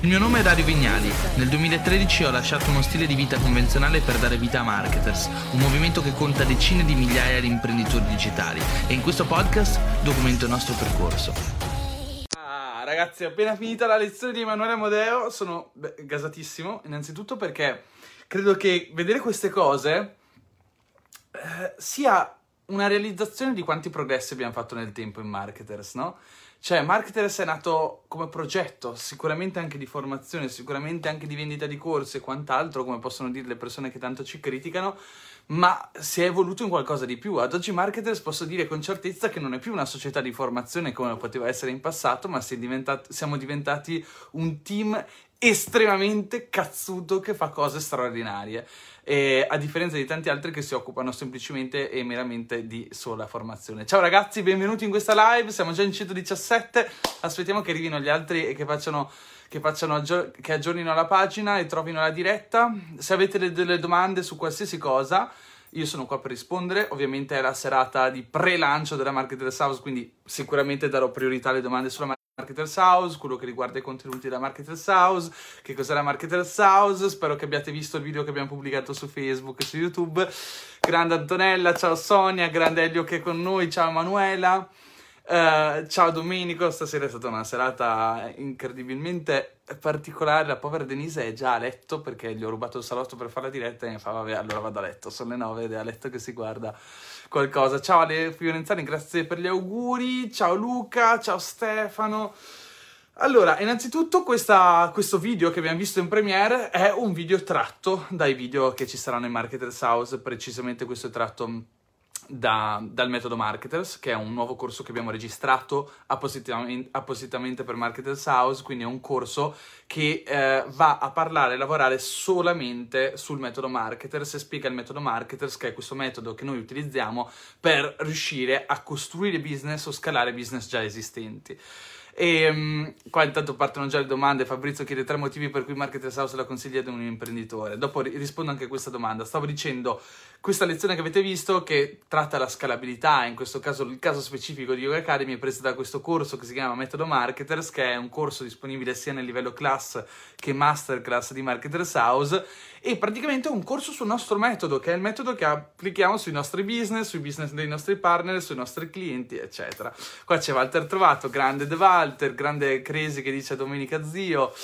Il mio nome è Dario Vignali. Nel 2013 ho lasciato uno stile di vita convenzionale per dare vita a Marketers, un movimento che conta decine di migliaia di imprenditori digitali e in questo podcast documento il nostro percorso. Ah, ragazzi, appena finita la lezione di Emanuele Amodeo, sono beh, gasatissimo, innanzitutto perché credo che vedere queste cose eh, sia una realizzazione di quanti progressi abbiamo fatto nel tempo in Marketers, no? Cioè, Marketers è nato come progetto, sicuramente anche di formazione, sicuramente anche di vendita di corsi e quant'altro, come possono dire le persone che tanto ci criticano, ma si è evoluto in qualcosa di più. Ad oggi Marketers posso dire con certezza che non è più una società di formazione come poteva essere in passato, ma siamo diventati un team estremamente cazzuto che fa cose straordinarie. E a differenza di tanti altri che si occupano semplicemente e meramente di sola formazione. Ciao ragazzi, benvenuti in questa live. Siamo già in 117. Aspettiamo che arrivino gli altri e che facciano che, facciano che aggiornino la pagina e trovino la diretta. Se avete de- delle domande su qualsiasi cosa, io sono qua per rispondere. Ovviamente è la serata di pre-lancio della Marketers House, quindi sicuramente darò priorità alle domande sulla Marketers House, quello che riguarda i contenuti della Marketers House, che cos'è la Marketers House, spero che abbiate visto il video che abbiamo pubblicato su Facebook e su YouTube. Grande Antonella, ciao Sonia, grande Elio che è con noi, ciao Manuela. Uh, ciao Domenico, stasera è stata una serata incredibilmente particolare. La povera Denise è già a letto perché gli ho rubato il salotto per fare la diretta e mi fa vabbè allora vado a letto, sono le 9 ed è a letto che si guarda qualcosa. Ciao Ale Fiorenzani, grazie per gli auguri. Ciao Luca, ciao Stefano. Allora, innanzitutto questa, questo video che abbiamo visto in premiere è un video tratto dai video che ci saranno in Marketers House, precisamente questo è tratto da, dal metodo Marketers, che è un nuovo corso che abbiamo registrato appositamente, appositamente per Marketers House, quindi è un corso che eh, va a parlare e lavorare solamente sul metodo Marketers e spiega il metodo Marketers, che è questo metodo che noi utilizziamo per riuscire a costruire business o scalare business già esistenti. E um, qua intanto partono già le domande. Fabrizio chiede tre motivi per cui Marketers House la consiglia ad un imprenditore. Dopo rispondo anche a questa domanda. Stavo dicendo questa lezione che avete visto che tratta la scalabilità, in questo caso il caso specifico di Yoga Academy è preso da questo corso che si chiama Metodo Marketers, che è un corso disponibile sia nel livello class che masterclass di Marketers House e praticamente un corso sul nostro metodo, che è il metodo che applichiamo sui nostri business, sui business dei nostri partner, sui nostri clienti, eccetera. Qua c'è Walter Trovato, grande De Walter, grande Cresi che dice Domenica Zio.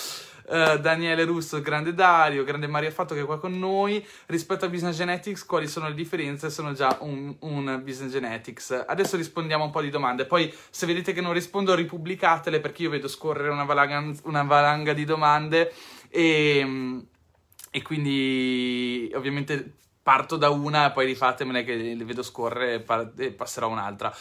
Uh, Daniele Russo, grande Dario, grande Maria Fatto che è qua con noi. Rispetto a Business Genetics, quali sono le differenze? Sono già un, un, Business Genetics. Adesso rispondiamo a un po' di domande. Poi, se vedete che non rispondo, ripubblicatele perché io vedo scorrere una valanga, una valanga di domande e, e quindi ovviamente parto da una e poi rifatemene che le vedo scorrere e, passerò a un'altra.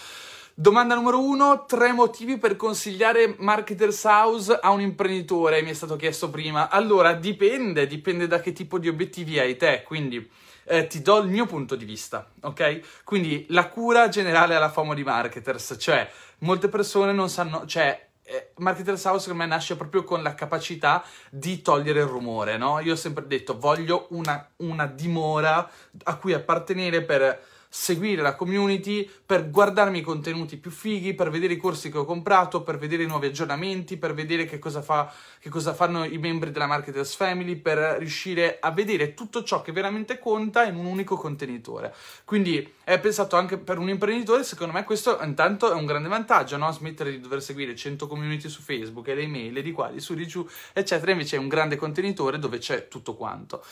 Domanda numero uno, tre motivi per consigliare Marketers House a un imprenditore, mi è stato chiesto prima. Allora, dipende, dipende da che tipo di obiettivi hai te, quindi eh, ti do il mio punto di vista, ok? Quindi la cura generale alla FOMO di Marketers, cioè molte persone non sanno, cioè eh, Marketers House secondo me nasce proprio con la capacità di togliere il rumore, no? Io ho sempre detto voglio una, una dimora a cui appartenere per seguire la community, per guardarmi i contenuti più fighi, per vedere i corsi che ho comprato, per vedere i nuovi aggiornamenti, per vedere che cosa, fa, che cosa fanno i membri della Marketers Family, per riuscire a vedere tutto ciò che veramente conta in un unico contenitore. Quindi è pensato anche per un imprenditore, secondo me questo intanto è un grande vantaggio, no? Smettere di dover seguire 100 community su Facebook e le email di qua, di su, di giù, eccetera, invece è un grande contenitore dove c'è tutto quanto.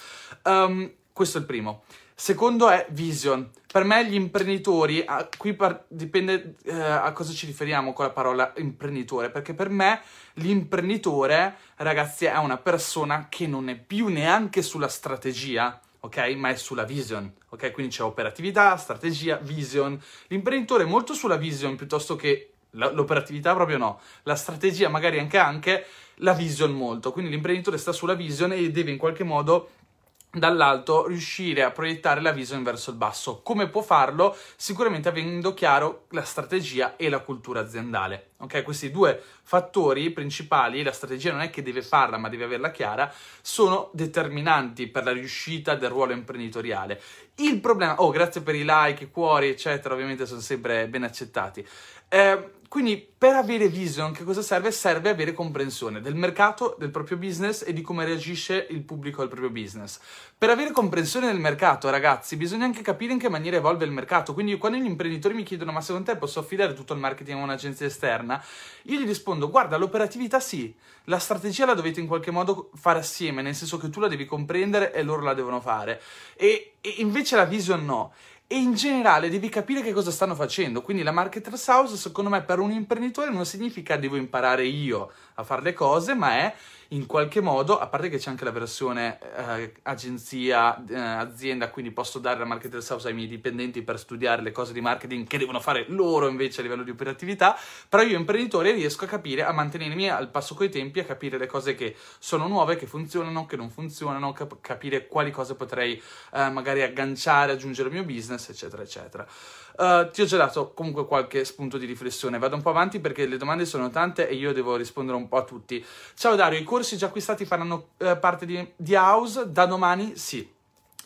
Um, questo è il primo. Secondo è vision. Per me gli imprenditori, a, qui par- dipende eh, a cosa ci riferiamo con la parola imprenditore, perché per me l'imprenditore, ragazzi, è una persona che non è più neanche sulla strategia, ok? Ma è sulla vision, ok? Quindi c'è operatività, strategia, vision. L'imprenditore è molto sulla vision piuttosto che l'operatività proprio no. La strategia magari anche anche, la vision molto. Quindi l'imprenditore sta sulla vision e deve in qualche modo dall'alto riuscire a proiettare la vision verso il basso. Come può farlo? Sicuramente avendo chiaro la strategia e la cultura aziendale. Ok, questi due fattori principali, la strategia non è che deve farla, ma deve averla chiara, sono determinanti per la riuscita del ruolo imprenditoriale. Il problema, oh, grazie per i like, i cuori, eccetera, ovviamente sono sempre ben accettati. Eh, quindi per avere vision, che cosa serve? Serve avere comprensione del mercato, del proprio business e di come reagisce il pubblico al proprio business. Per avere comprensione del mercato, ragazzi, bisogna anche capire in che maniera evolve il mercato. Quindi quando gli imprenditori mi chiedono ma secondo te posso affidare tutto il marketing a un'agenzia esterna? Io gli rispondo guarda, l'operatività sì, la strategia la dovete in qualche modo fare assieme, nel senso che tu la devi comprendere e loro la devono fare. E, e invece la vision no e in generale devi capire che cosa stanno facendo. Quindi la marketer's house, secondo me, per un imprenditore non significa devo imparare io a fare le cose, ma è in qualche modo, a parte che c'è anche la versione eh, agenzia, eh, azienda, quindi posso dare la marketer's house ai miei dipendenti per studiare le cose di marketing che devono fare loro invece a livello di operatività, però io imprenditore riesco a capire, a mantenermi al passo coi tempi, a capire le cose che sono nuove, che funzionano, che non funzionano, cap- capire quali cose potrei eh, magari agganciare, aggiungere al mio business, eccetera, eccetera. Uh, ti ho già dato comunque qualche spunto di riflessione. Vado un po' avanti perché le domande sono tante e io devo rispondere un po' a tutti. Ciao Dario, i corsi già acquistati faranno uh, parte di, di House? Da domani sì.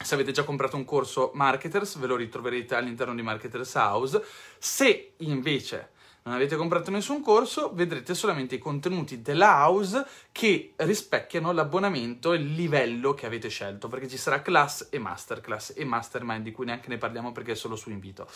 Se avete già comprato un corso Marketers, ve lo ritroverete all'interno di Marketers House. Se invece non avete comprato nessun corso, vedrete solamente i contenuti della house che rispecchiano l'abbonamento e il livello che avete scelto, perché ci sarà class e masterclass e mastermind di cui neanche ne parliamo perché è solo su invito.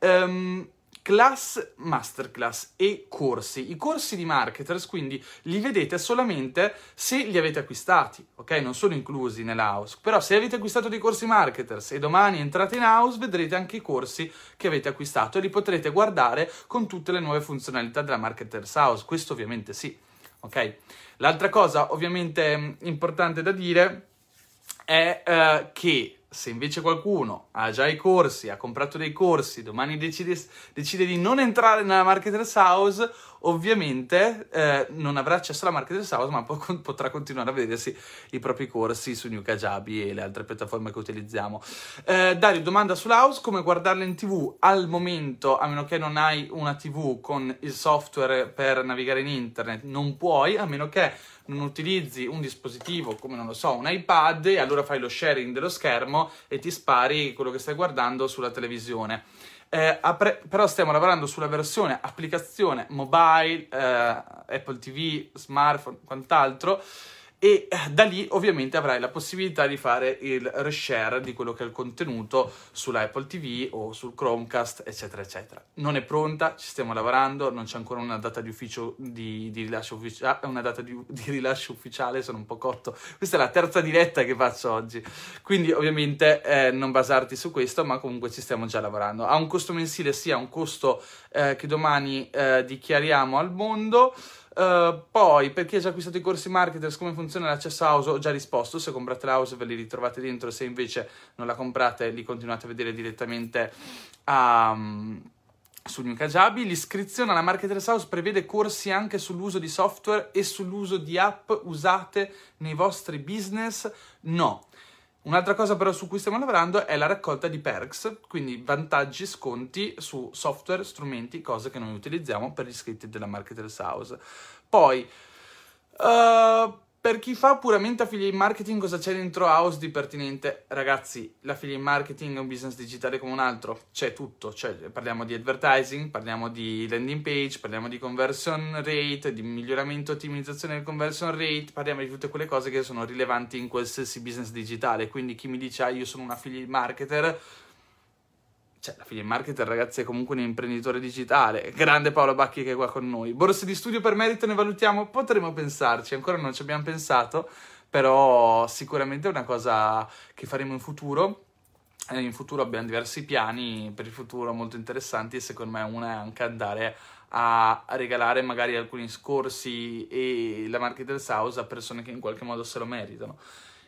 Um, class, masterclass e corsi. I corsi di marketers quindi li vedete solamente se li avete acquistati, ok? Non sono inclusi nell'house. Però se avete acquistato dei corsi marketers e domani entrate in house, vedrete anche i corsi che avete acquistato e li potrete guardare con tutte le nuove funzionalità della marketers house. Questo ovviamente sì, ok? L'altra cosa ovviamente importante da dire è uh, che se invece qualcuno ha già i corsi, ha comprato dei corsi, domani decide, decide di non entrare nella Marketers House, ovviamente eh, non avrà accesso alla Marketers House, ma po- potrà continuare a vedersi i propri corsi su New Kajabi e le altre piattaforme che utilizziamo. Eh, Dario, domanda sull'house, come guardarla in tv? Al momento, a meno che non hai una tv con il software per navigare in internet, non puoi, a meno che non utilizzi un dispositivo come, non lo so, un iPad e allora fai lo sharing dello schermo e ti spari quello che stai guardando sulla televisione. Eh, apre- però stiamo lavorando sulla versione applicazione mobile, eh, Apple TV, smartphone, quant'altro e eh, da lì ovviamente avrai la possibilità di fare il reshare di quello che è il contenuto sulla Apple TV o sul Chromecast, eccetera, eccetera. Non è pronta, ci stiamo lavorando, non c'è ancora una data di, ufficio, di, di rilascio, ufficia- una data di, di rilascio ufficiale, sono un po' cotto. Questa è la terza diretta che faccio oggi, quindi ovviamente eh, non basarti su questo, ma comunque ci stiamo già lavorando. Ha un costo mensile, sì, ha un costo eh, che domani eh, dichiariamo al mondo. Uh, poi, per chi ha già acquistato i corsi marketers, come funziona l'accesso house? Ho già risposto. Se comprate la house ve li ritrovate dentro, se invece non la comprate, li continuate a vedere direttamente um, su New Kajabi. L'iscrizione alla Marketers House prevede corsi anche sull'uso di software e sull'uso di app usate nei vostri business? No. Un'altra cosa però su cui stiamo lavorando è la raccolta di perks, quindi vantaggi, sconti su software, strumenti, cose che noi utilizziamo per gli iscritti della Marketers House. Poi, uh, per chi fa puramente affiliate marketing, cosa c'è dentro House di pertinente? Ragazzi, l'affiliate marketing è un business digitale come un altro, c'è tutto, cioè, parliamo di advertising, parliamo di landing page, parliamo di conversion rate, di miglioramento e ottimizzazione del conversion rate, parliamo di tutte quelle cose che sono rilevanti in qualsiasi business digitale. Quindi chi mi dice, ah, io sono un affiliate marketer, cioè, la figlia marketer, ragazzi, è comunque un imprenditore digitale. Grande Paolo Bacchi che è qua con noi. Borse di studio per merito ne valutiamo? Potremmo pensarci, ancora non ci abbiamo pensato, però sicuramente è una cosa che faremo in futuro. In futuro abbiamo diversi piani per il futuro molto interessanti e secondo me una è anche andare a regalare magari alcuni scorsi e la Marketers House a persone che in qualche modo se lo meritano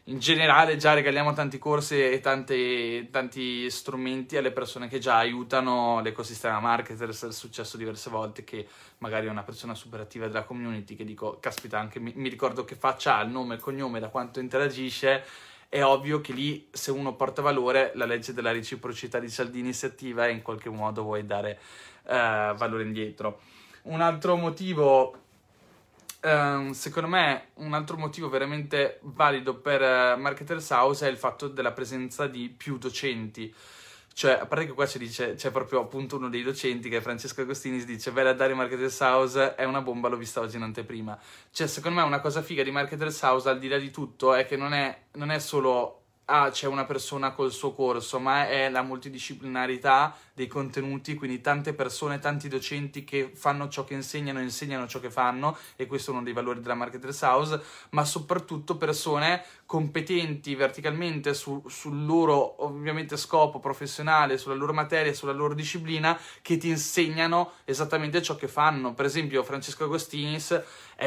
in generale già regaliamo tanti corsi e tante, tanti strumenti alle persone che già aiutano l'ecosistema marketers, è successo diverse volte che magari è una persona super attiva della community che dico, caspita, anche mi, mi ricordo che faccia il nome e il cognome, da quanto interagisce, è ovvio che lì se uno porta valore la legge della reciprocità di Cialdini si attiva e in qualche modo vuoi dare uh, valore indietro. Un altro motivo Um, secondo me un altro motivo veramente valido per uh, Marketers House è il fatto della presenza di più docenti. Cioè, a parte che qua dice, c'è proprio appunto uno dei docenti che è Francesco Agostini, si dice Bella Dari Marketers House è una bomba, l'ho vista oggi in anteprima. Cioè, secondo me una cosa figa di Marketers House, al di là di tutto, è che non è, non è solo ah, c'è una persona col suo corso, ma è la multidisciplinarità dei contenuti, quindi tante persone, tanti docenti che fanno ciò che insegnano, insegnano ciò che fanno, e questo è uno dei valori della Marketers House, ma soprattutto persone competenti verticalmente su, sul loro ovviamente scopo professionale, sulla loro materia, sulla loro disciplina, che ti insegnano esattamente ciò che fanno. Per esempio, Francesco Agostinis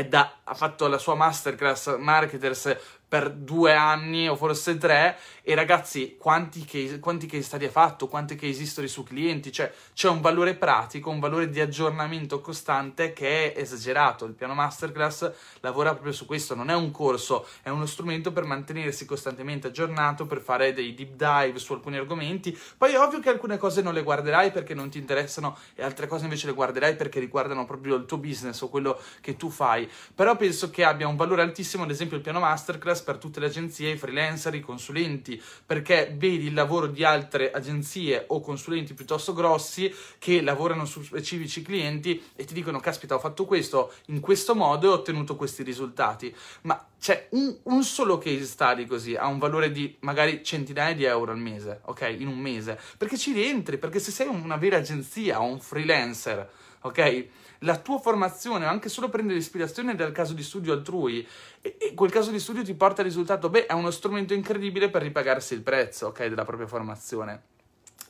da, ha fatto la sua masterclass Marketers per due anni o forse tre e ragazzi quanti case, quanti case study ha fatto, quante case history su clienti, cioè c'è un valore pratico, un valore di aggiornamento costante che è esagerato, il piano masterclass lavora proprio su questo, non è un corso, è uno strumento per mantenersi costantemente aggiornato, per fare dei deep dive su alcuni argomenti, poi è ovvio che alcune cose non le guarderai perché non ti interessano e altre cose invece le guarderai perché riguardano proprio il tuo business o quello che tu fai, però penso che abbia un valore altissimo ad esempio il piano masterclass per tutte le agenzie, i freelancer, i consulenti, perché vedi il lavoro di altre agenzie o consulenti piuttosto grossi che lavorano su specifici clienti e ti dicono caspita ho fatto questo in questo modo e ho ottenuto questi risultati. Ma c'è un, un, solo case study così ha un valore di magari centinaia di euro al mese ok? In un mese. Perché ci rientri perché se sei una vera agenzia o un freelancer ok la tua formazione o anche solo prendere ispirazione dal caso di studio altrui e, e, quel caso di studio ti porta al risultato, beh, è uno strumento incredibile per ripagarsi il prezzo, ok, della propria formazione.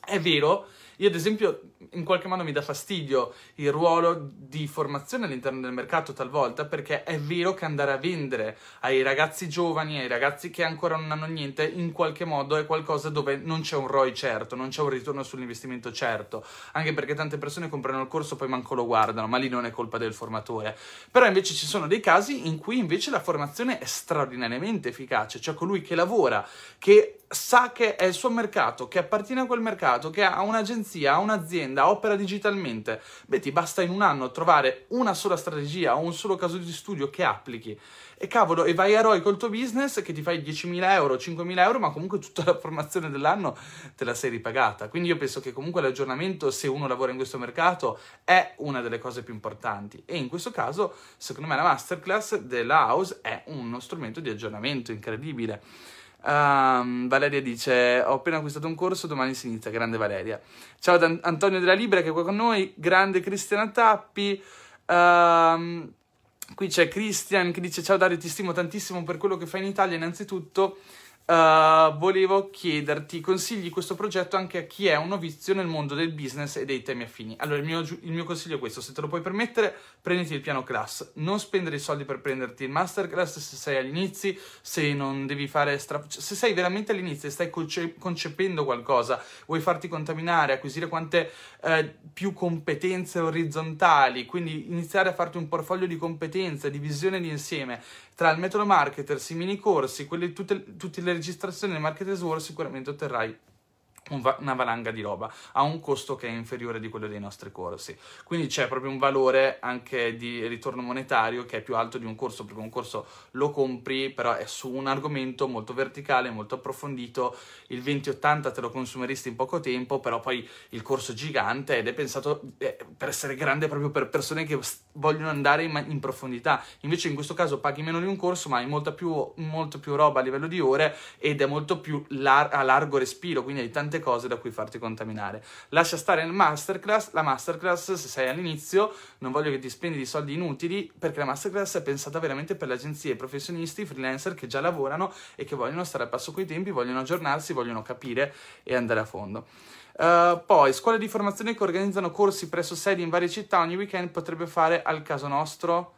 È vero io ad esempio in qualche modo mi dà fastidio il ruolo di formazione all'interno del mercato talvolta perché è vero che andare a vendere ai ragazzi giovani, ai ragazzi che ancora non hanno niente, in qualche modo è qualcosa dove non c'è un ROI certo, non c'è un ritorno sull'investimento certo, anche perché tante persone comprano il corso e poi manco lo guardano, ma lì non è colpa del formatore. Però invece ci sono dei casi in cui invece la formazione è straordinariamente efficace, cioè colui che lavora, che sa che è il suo mercato, che appartiene a quel mercato, che ha un'agenzia, ha un'azienda, opera digitalmente, beh ti basta in un anno trovare una sola strategia o un solo caso di studio che applichi e cavolo, e vai a ROI col tuo business che ti fai 10.000 euro, 5.000 euro, ma comunque tutta la formazione dell'anno te la sei ripagata. Quindi io penso che comunque l'aggiornamento, se uno lavora in questo mercato, è una delle cose più importanti. E in questo caso, secondo me, la masterclass della House è uno strumento di aggiornamento incredibile. Um, Valeria dice: Ho appena acquistato un corso, domani si inizia. Grande Valeria. Ciao ad Antonio della Libera che è qua con noi. Grande Cristiana Tappi. Um, qui c'è Christian che dice: Ciao Dario, ti stimo tantissimo per quello che fai in Italia. Innanzitutto, Uh, volevo chiederti consigli questo progetto anche a chi è un novizio nel mondo del business e dei temi affini. Allora, il mio, il mio, consiglio è questo: se te lo puoi permettere, prenditi il piano class. Non spendere i soldi per prenderti il masterclass se sei all'inizio, se non devi fare stra... se sei veramente all'inizio e stai conce- concependo qualcosa, vuoi farti contaminare, acquisire quante eh, più competenze orizzontali, quindi iniziare a farti un portfolio di competenze, di visione di insieme tra il metodo marketers, i mini corsi, tutte, tutte le registrazioni del Marketers World, sicuramente otterrai una valanga di roba a un costo che è inferiore di quello dei nostri corsi. Quindi c'è proprio un valore anche di ritorno monetario che è più alto di un corso, perché un corso lo compri, però è su un argomento molto verticale, molto approfondito. Il 2080 te lo consumeresti in poco tempo, però poi il corso è gigante ed è pensato eh, per essere grande proprio per persone che vogliono andare in, profondità. Invece in questo caso paghi meno di un corso, ma hai molta più, molto più roba a livello di ore ed è molto più lar- a largo respiro, quindi hai tante tante cose da cui farti contaminare. Lascia stare il masterclass, la masterclass se sei all'inizio, non voglio che ti spendi di soldi inutili, perché la masterclass è pensata veramente per le agenzie, i professionisti, i freelancer che già lavorano e che vogliono stare al passo coi tempi, vogliono aggiornarsi, vogliono capire e andare a fondo. Uh, poi, scuole di formazione che organizzano corsi presso sedi in varie città ogni weekend potrebbe fare al caso nostro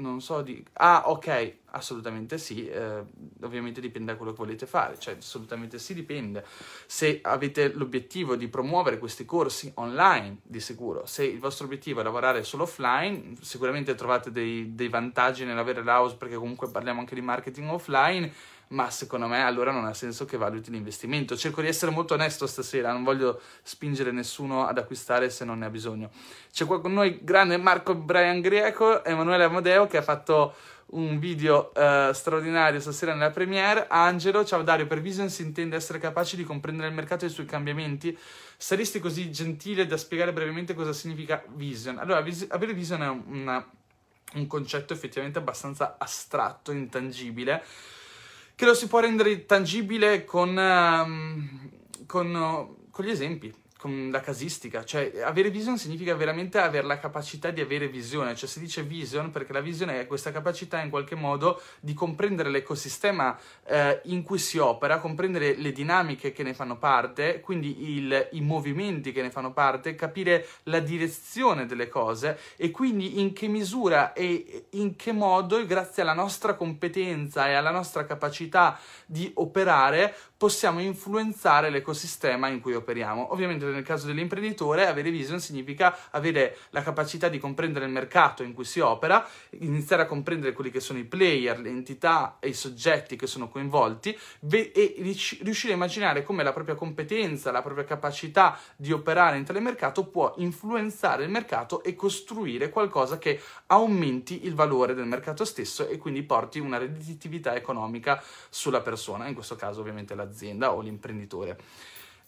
non so di... Ah, ok, assolutamente sì, eh, ovviamente dipende da quello che volete fare, cioè assolutamente sì, dipende. Se avete l'obiettivo di promuovere questi corsi online, di sicuro, se il vostro obiettivo è lavorare solo offline, sicuramente trovate dei, dei vantaggi nell'avere l'house perché comunque parliamo anche di marketing offline, ma secondo me allora non ha senso che valuti l'investimento. Cerco di essere molto onesto stasera, non voglio spingere nessuno ad acquistare se non ne ha bisogno. C'è qua con noi grande Marco Brian Greco, Emanuele Amodeo che ha fatto un video uh, straordinario stasera nella premiere. Angelo, ciao Dario, per Vision si intende essere capaci di comprendere il mercato e i suoi cambiamenti. Saresti così gentile da spiegare brevemente cosa significa Vision? Allora, vis- avere Vision è una, un concetto effettivamente abbastanza astratto, intangibile, che lo si può rendere tangibile con, um, con, con gli esempi con la casistica, cioè avere vision significa veramente avere la capacità di avere visione, cioè si dice vision perché la visione è questa capacità in qualche modo di comprendere l'ecosistema eh, in cui si opera, comprendere le dinamiche che ne fanno parte, quindi il, i movimenti che ne fanno parte, capire la direzione delle cose e quindi in che misura e in che modo, grazie alla nostra competenza e alla nostra capacità di operare, possiamo influenzare l'ecosistema in cui operiamo. Ovviamente nel caso dell'imprenditore avere vision significa avere la capacità di comprendere il mercato in cui si opera, iniziare a comprendere quelli che sono i player, le entità e i soggetti che sono coinvolti e riuscire a immaginare come la propria competenza, la propria capacità di operare in tale mercato può influenzare il mercato e costruire qualcosa che aumenti il valore del mercato stesso e quindi porti una redditività economica sulla persona, in questo caso ovviamente la l'azienda o l'imprenditore.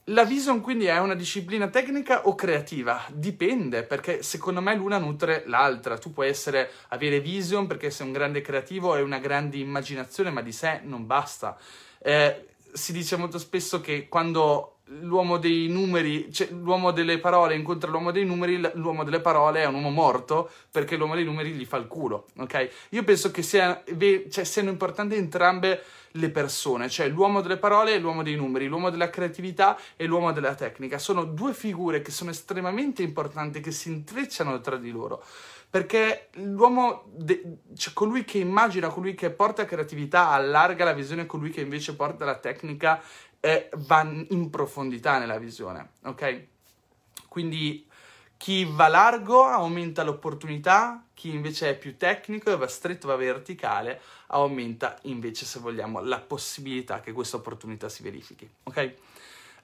La vision quindi è una disciplina tecnica o creativa? Dipende, perché secondo me l'una nutre l'altra. Tu puoi essere, avere vision perché sei un grande creativo e una grande immaginazione, ma di sé non basta. Eh, si dice molto spesso che quando l'uomo dei numeri, cioè l'uomo delle parole incontra l'uomo dei numeri, l'uomo delle parole è un uomo morto perché l'uomo dei numeri gli fa il culo, ok? Io penso che sia, cioè, siano importanti entrambe le persone, cioè l'uomo delle parole e l'uomo dei numeri, l'uomo della creatività e l'uomo della tecnica. Sono due figure che sono estremamente importanti, che si intrecciano tra di loro. Perché l'uomo, de- cioè colui che immagina, colui che porta creatività, allarga la visione, colui che invece porta la tecnica, eh, va in profondità nella visione, ok? Quindi chi va largo aumenta l'opportunità, chi invece è più tecnico e va stretto, va verticale, aumenta invece, se vogliamo, la possibilità che questa opportunità si verifichi. Ok?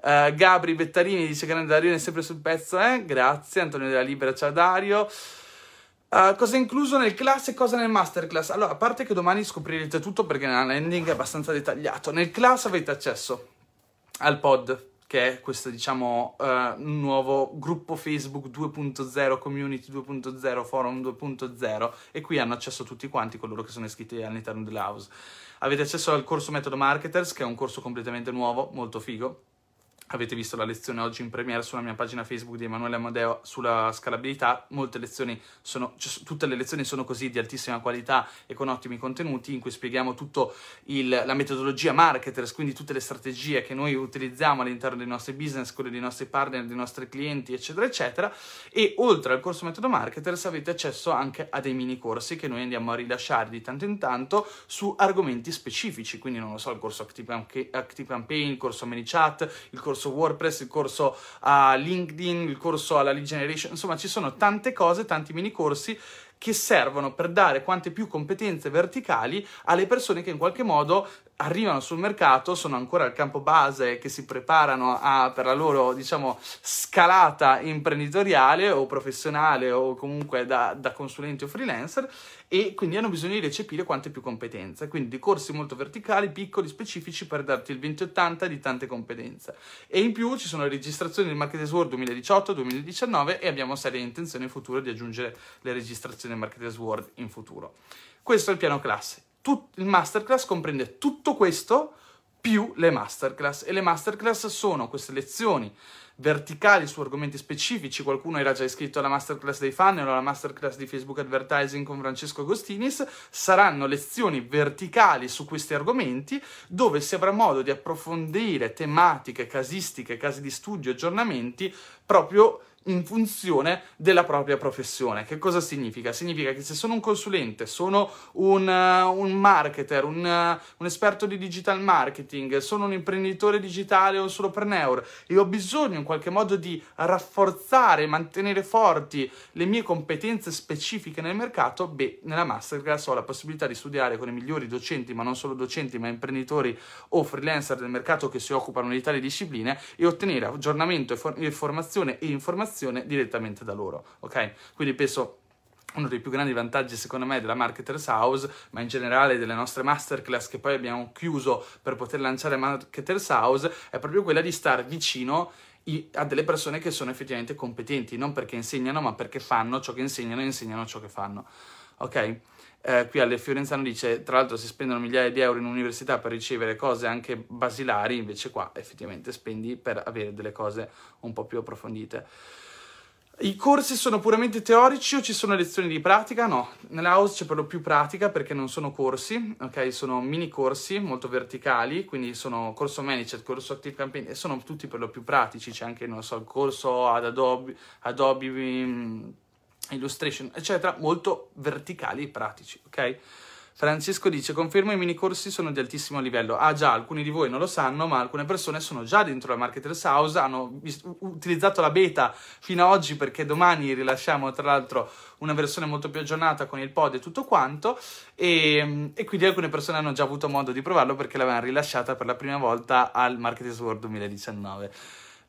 Uh, Gabri Bettarini dice che Dario è sempre sul pezzo, eh? Grazie. Antonio della Libera, ciao Dario. Uh, cosa è incluso nel class e cosa nel masterclass? Allora, a parte che domani scoprirete tutto perché nella landing è abbastanza dettagliato. Nel class avete accesso al pod che è questo, diciamo, uh, nuovo gruppo Facebook 2.0, community 2.0, forum 2.0 e qui hanno accesso tutti quanti coloro che sono iscritti all'interno dell'house. Avete accesso al corso Metodo Marketers, che è un corso completamente nuovo, molto figo, Avete visto la lezione oggi in premiere sulla mia pagina Facebook di Emanuele Amadeo sulla scalabilità. Molte lezioni sono, cioè, tutte le lezioni sono così di altissima qualità e con ottimi contenuti in cui spieghiamo tutta la metodologia marketers, quindi tutte le strategie che noi utilizziamo all'interno dei nostri business, quelle dei nostri partner, dei nostri clienti, eccetera, eccetera. E oltre al corso metodo marketers avete accesso anche a dei mini corsi che noi andiamo a rilasciare di tanto in tanto su argomenti specifici. Quindi, non lo so, il corso Active, Campaign, il corso ManyChat, il corso corso WordPress, il corso a LinkedIn, il corso alla lead generation, insomma ci sono tante cose, tanti mini corsi che servono per dare quante più competenze verticali alle persone che in qualche modo arrivano sul mercato, sono ancora al campo base, che si preparano a, per la loro, diciamo, scalata imprenditoriale o professionale o comunque da, da consulenti o freelancer e quindi hanno bisogno di recepire quante più competenze, quindi di corsi molto verticali, piccoli, specifici per darti il 2080 di tante competenze. E in più ci sono le registrazioni del Marketers World 2018-2019 e abbiamo serie intenzioni in futuro di aggiungere le registrazioni del Marketers World in futuro. Questo è il piano classe. Tut- il masterclass comprende tutto questo più le masterclass e le masterclass sono queste lezioni verticali su argomenti specifici. Qualcuno era già iscritto alla masterclass dei funnel o alla masterclass di Facebook Advertising con Francesco Agostinis. Saranno lezioni verticali su questi argomenti dove si avrà modo di approfondire tematiche, casistiche, casi di studio, aggiornamenti proprio in funzione della propria professione. Che cosa significa? Significa che se sono un consulente, sono un, uh, un marketer, un, uh, un, esperto di digital marketing, sono un imprenditore digitale o un solopreneur e ho bisogno in qualche modo di rafforzare, mantenere forti le mie competenze specifiche nel mercato, beh, nella masterclass ho la possibilità di studiare con i migliori docenti, ma non solo docenti, ma imprenditori o freelancer del mercato che si occupano di tali discipline e ottenere aggiornamento, formazione e informazione direttamente da loro, ok? Quindi penso uno dei più grandi vantaggi secondo me della Marketers House, ma in generale delle nostre masterclass che poi abbiamo chiuso per poter lanciare Marketers House, è proprio quella di stare vicino a delle persone che sono effettivamente competenti, non perché insegnano, ma perché fanno ciò che insegnano e insegnano ciò che fanno. Ok? Eh, qui alle Fiorenzano dice, tra l'altro si spendono migliaia di euro in università per ricevere cose anche basilari, invece qua effettivamente spendi per avere delle cose un po' più approfondite. I corsi sono puramente teorici o ci sono lezioni di pratica? No, nella house c'è per lo più pratica perché non sono corsi, ok? Sono mini corsi molto verticali, quindi sono corso Managed, corso Active Campaign e sono tutti per lo più pratici, c'è anche, non so, il corso ad Adobe, Adobe um, Illustration, eccetera, molto verticali e pratici, ok? Francesco dice: Confermo i mini corsi sono di altissimo livello. Ah, già, alcuni di voi non lo sanno, ma alcune persone sono già dentro la Marketers House, hanno utilizzato la beta fino ad oggi perché domani rilasciamo, tra l'altro, una versione molto più aggiornata con il pod e tutto quanto. E, e quindi alcune persone hanno già avuto modo di provarlo perché l'avevano rilasciata per la prima volta al Marketers World 2019.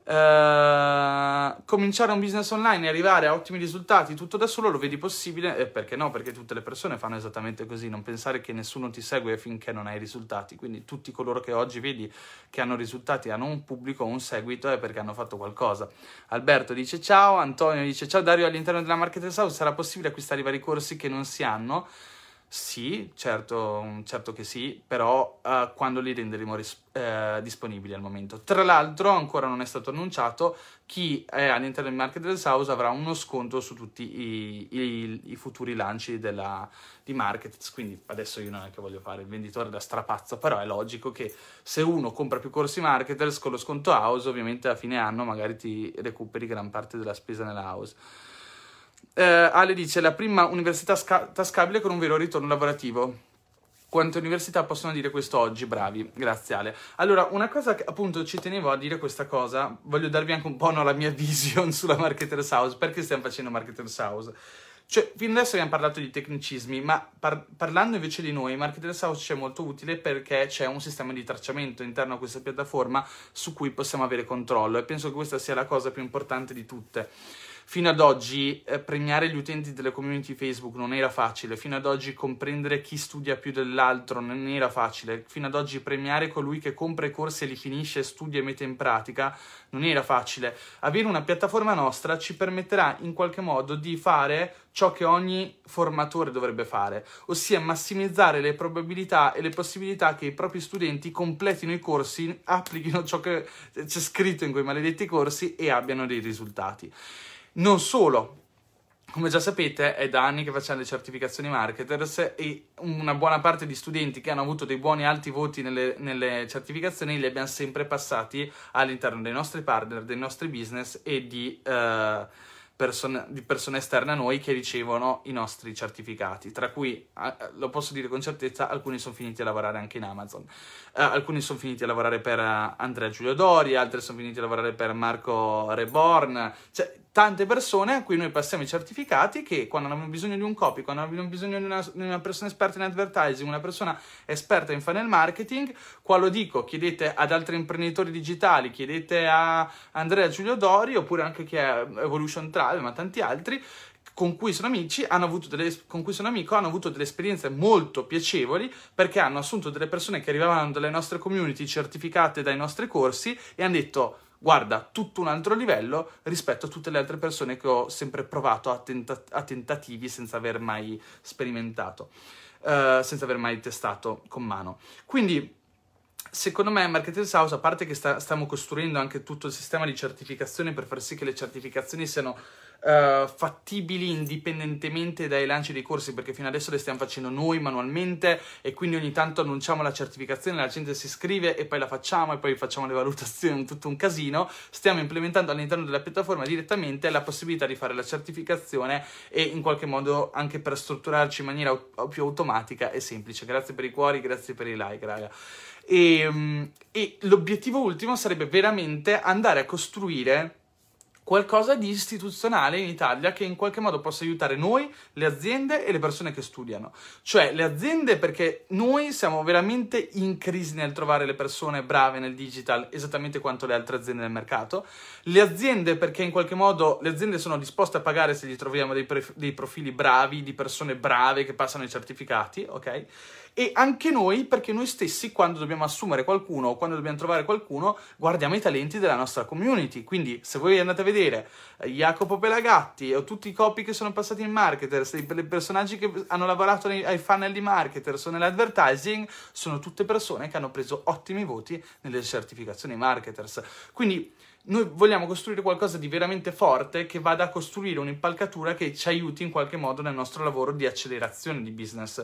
Uh, cominciare un business online e arrivare a ottimi risultati tutto da solo lo vedi possibile? E perché no? Perché tutte le persone fanno esattamente così, non pensare che nessuno ti segue finché non hai risultati. Quindi tutti coloro che oggi vedi che hanno risultati, hanno un pubblico, un seguito, è perché hanno fatto qualcosa. Alberto dice ciao, Antonio dice ciao Dario, all'interno della Marketers House sarà possibile acquistare i vari corsi che non si hanno? Sì, certo, certo che sì, però uh, quando li renderemo ris- uh, disponibili al momento. Tra l'altro, ancora non è stato annunciato, chi è all'interno del Market House avrà uno sconto su tutti i, i, i futuri lanci della, di Market. Quindi adesso io non è che voglio fare il venditore da strapazzo, però è logico che se uno compra più corsi Marketers con lo sconto house, ovviamente a fine anno magari ti recuperi gran parte della spesa nella house. Eh, Ale dice la prima università sca- tascabile con un vero ritorno lavorativo. Quante università possono dire questo oggi? Bravi, grazie Ale. Allora, una cosa che appunto ci tenevo a dire questa cosa, voglio darvi anche un po' no, la mia vision sulla Marketers House, perché stiamo facendo Marketers House. Cioè, fino adesso abbiamo parlato di tecnicismi, ma par- parlando invece di noi, Marketers House è molto utile perché c'è un sistema di tracciamento interno a questa piattaforma su cui possiamo avere controllo e penso che questa sia la cosa più importante di tutte. Fino ad oggi eh, premiare gli utenti delle community Facebook non era facile, fino ad oggi comprendere chi studia più dell'altro non era facile, fino ad oggi premiare colui che compra i corsi e li finisce, studia e mette in pratica non era facile. Avere una piattaforma nostra ci permetterà in qualche modo di fare ciò che ogni formatore dovrebbe fare, ossia massimizzare le probabilità e le possibilità che i propri studenti completino i corsi, applichino ciò che c'è scritto in quei maledetti corsi e abbiano dei risultati. Non solo, come già sapete, è da anni che facciamo le certificazioni marketers e una buona parte di studenti che hanno avuto dei buoni alti voti nelle, nelle, certificazioni li abbiamo sempre passati all'interno dei nostri partner, dei nostri business e di, uh, person- di persone esterne a noi che ricevono i nostri certificati, tra cui, uh, lo posso dire con certezza, alcuni sono finiti a lavorare anche in Amazon. Uh, alcuni sono finiti a lavorare per Andrea Giulio Dori, altri sono finiti a lavorare per Marco Reborn, cioè tante persone a cui noi passiamo i certificati che quando hanno bisogno di un copy, quando hanno bisogno di una, di una, persona esperta in advertising, una persona esperta in funnel marketing, qua lo dico, chiedete ad altri imprenditori digitali, chiedete a Andrea Giulio Dori oppure anche chi è Evolution Travel, ma tanti altri, con cui sono amici, hanno avuto delle, con cui sono amico, hanno avuto delle esperienze molto piacevoli perché hanno assunto delle persone che arrivavano dalle nostre community certificate dai nostri corsi e hanno detto guarda tutto un altro livello rispetto a tutte le altre persone che ho sempre provato a, tenta- a tentativi senza aver mai sperimentato, uh, senza aver mai testato con mano. Quindi secondo me Marketers House, a parte che sta, stiamo costruendo anche tutto il sistema di certificazione per far sì che le certificazioni siano uh, fattibili indipendentemente dai lanci dei corsi, perché fino adesso le stiamo facendo noi manualmente e quindi ogni tanto annunciamo la certificazione, la gente si iscrive e poi la facciamo e poi facciamo le valutazioni, tutto un casino. Stiamo implementando all'interno della piattaforma direttamente la possibilità di fare la certificazione e in qualche modo anche per strutturarci in maniera più automatica e semplice. Grazie per i cuori, grazie per i like, raga. E, ehm, e l'obiettivo ultimo sarebbe veramente andare a costruire qualcosa di istituzionale in Italia che in qualche modo possa aiutare noi, le aziende e le persone che studiano. Cioè le aziende perché noi siamo veramente in crisi nel trovare le persone brave nel digital, esattamente quanto le altre aziende del mercato. Le aziende perché in qualche modo le aziende sono disposte a pagare se gli troviamo dei, dei profili bravi, di persone brave che passano i certificati, ok? E anche noi, perché noi stessi, quando dobbiamo assumere qualcuno o quando dobbiamo trovare qualcuno, guardiamo i talenti della nostra community. Quindi, se voi andate a vedere eh, Jacopo Pelagatti o tutti i copy che sono passati in marketers, i personaggi che hanno lavorato nei, ai funnel di marketers o nell'advertising, sono tutte persone che hanno preso ottimi voti nelle certificazioni marketers. Quindi, noi vogliamo costruire qualcosa di veramente forte che vada a costruire un'impalcatura che ci aiuti in qualche modo nel nostro lavoro di accelerazione di business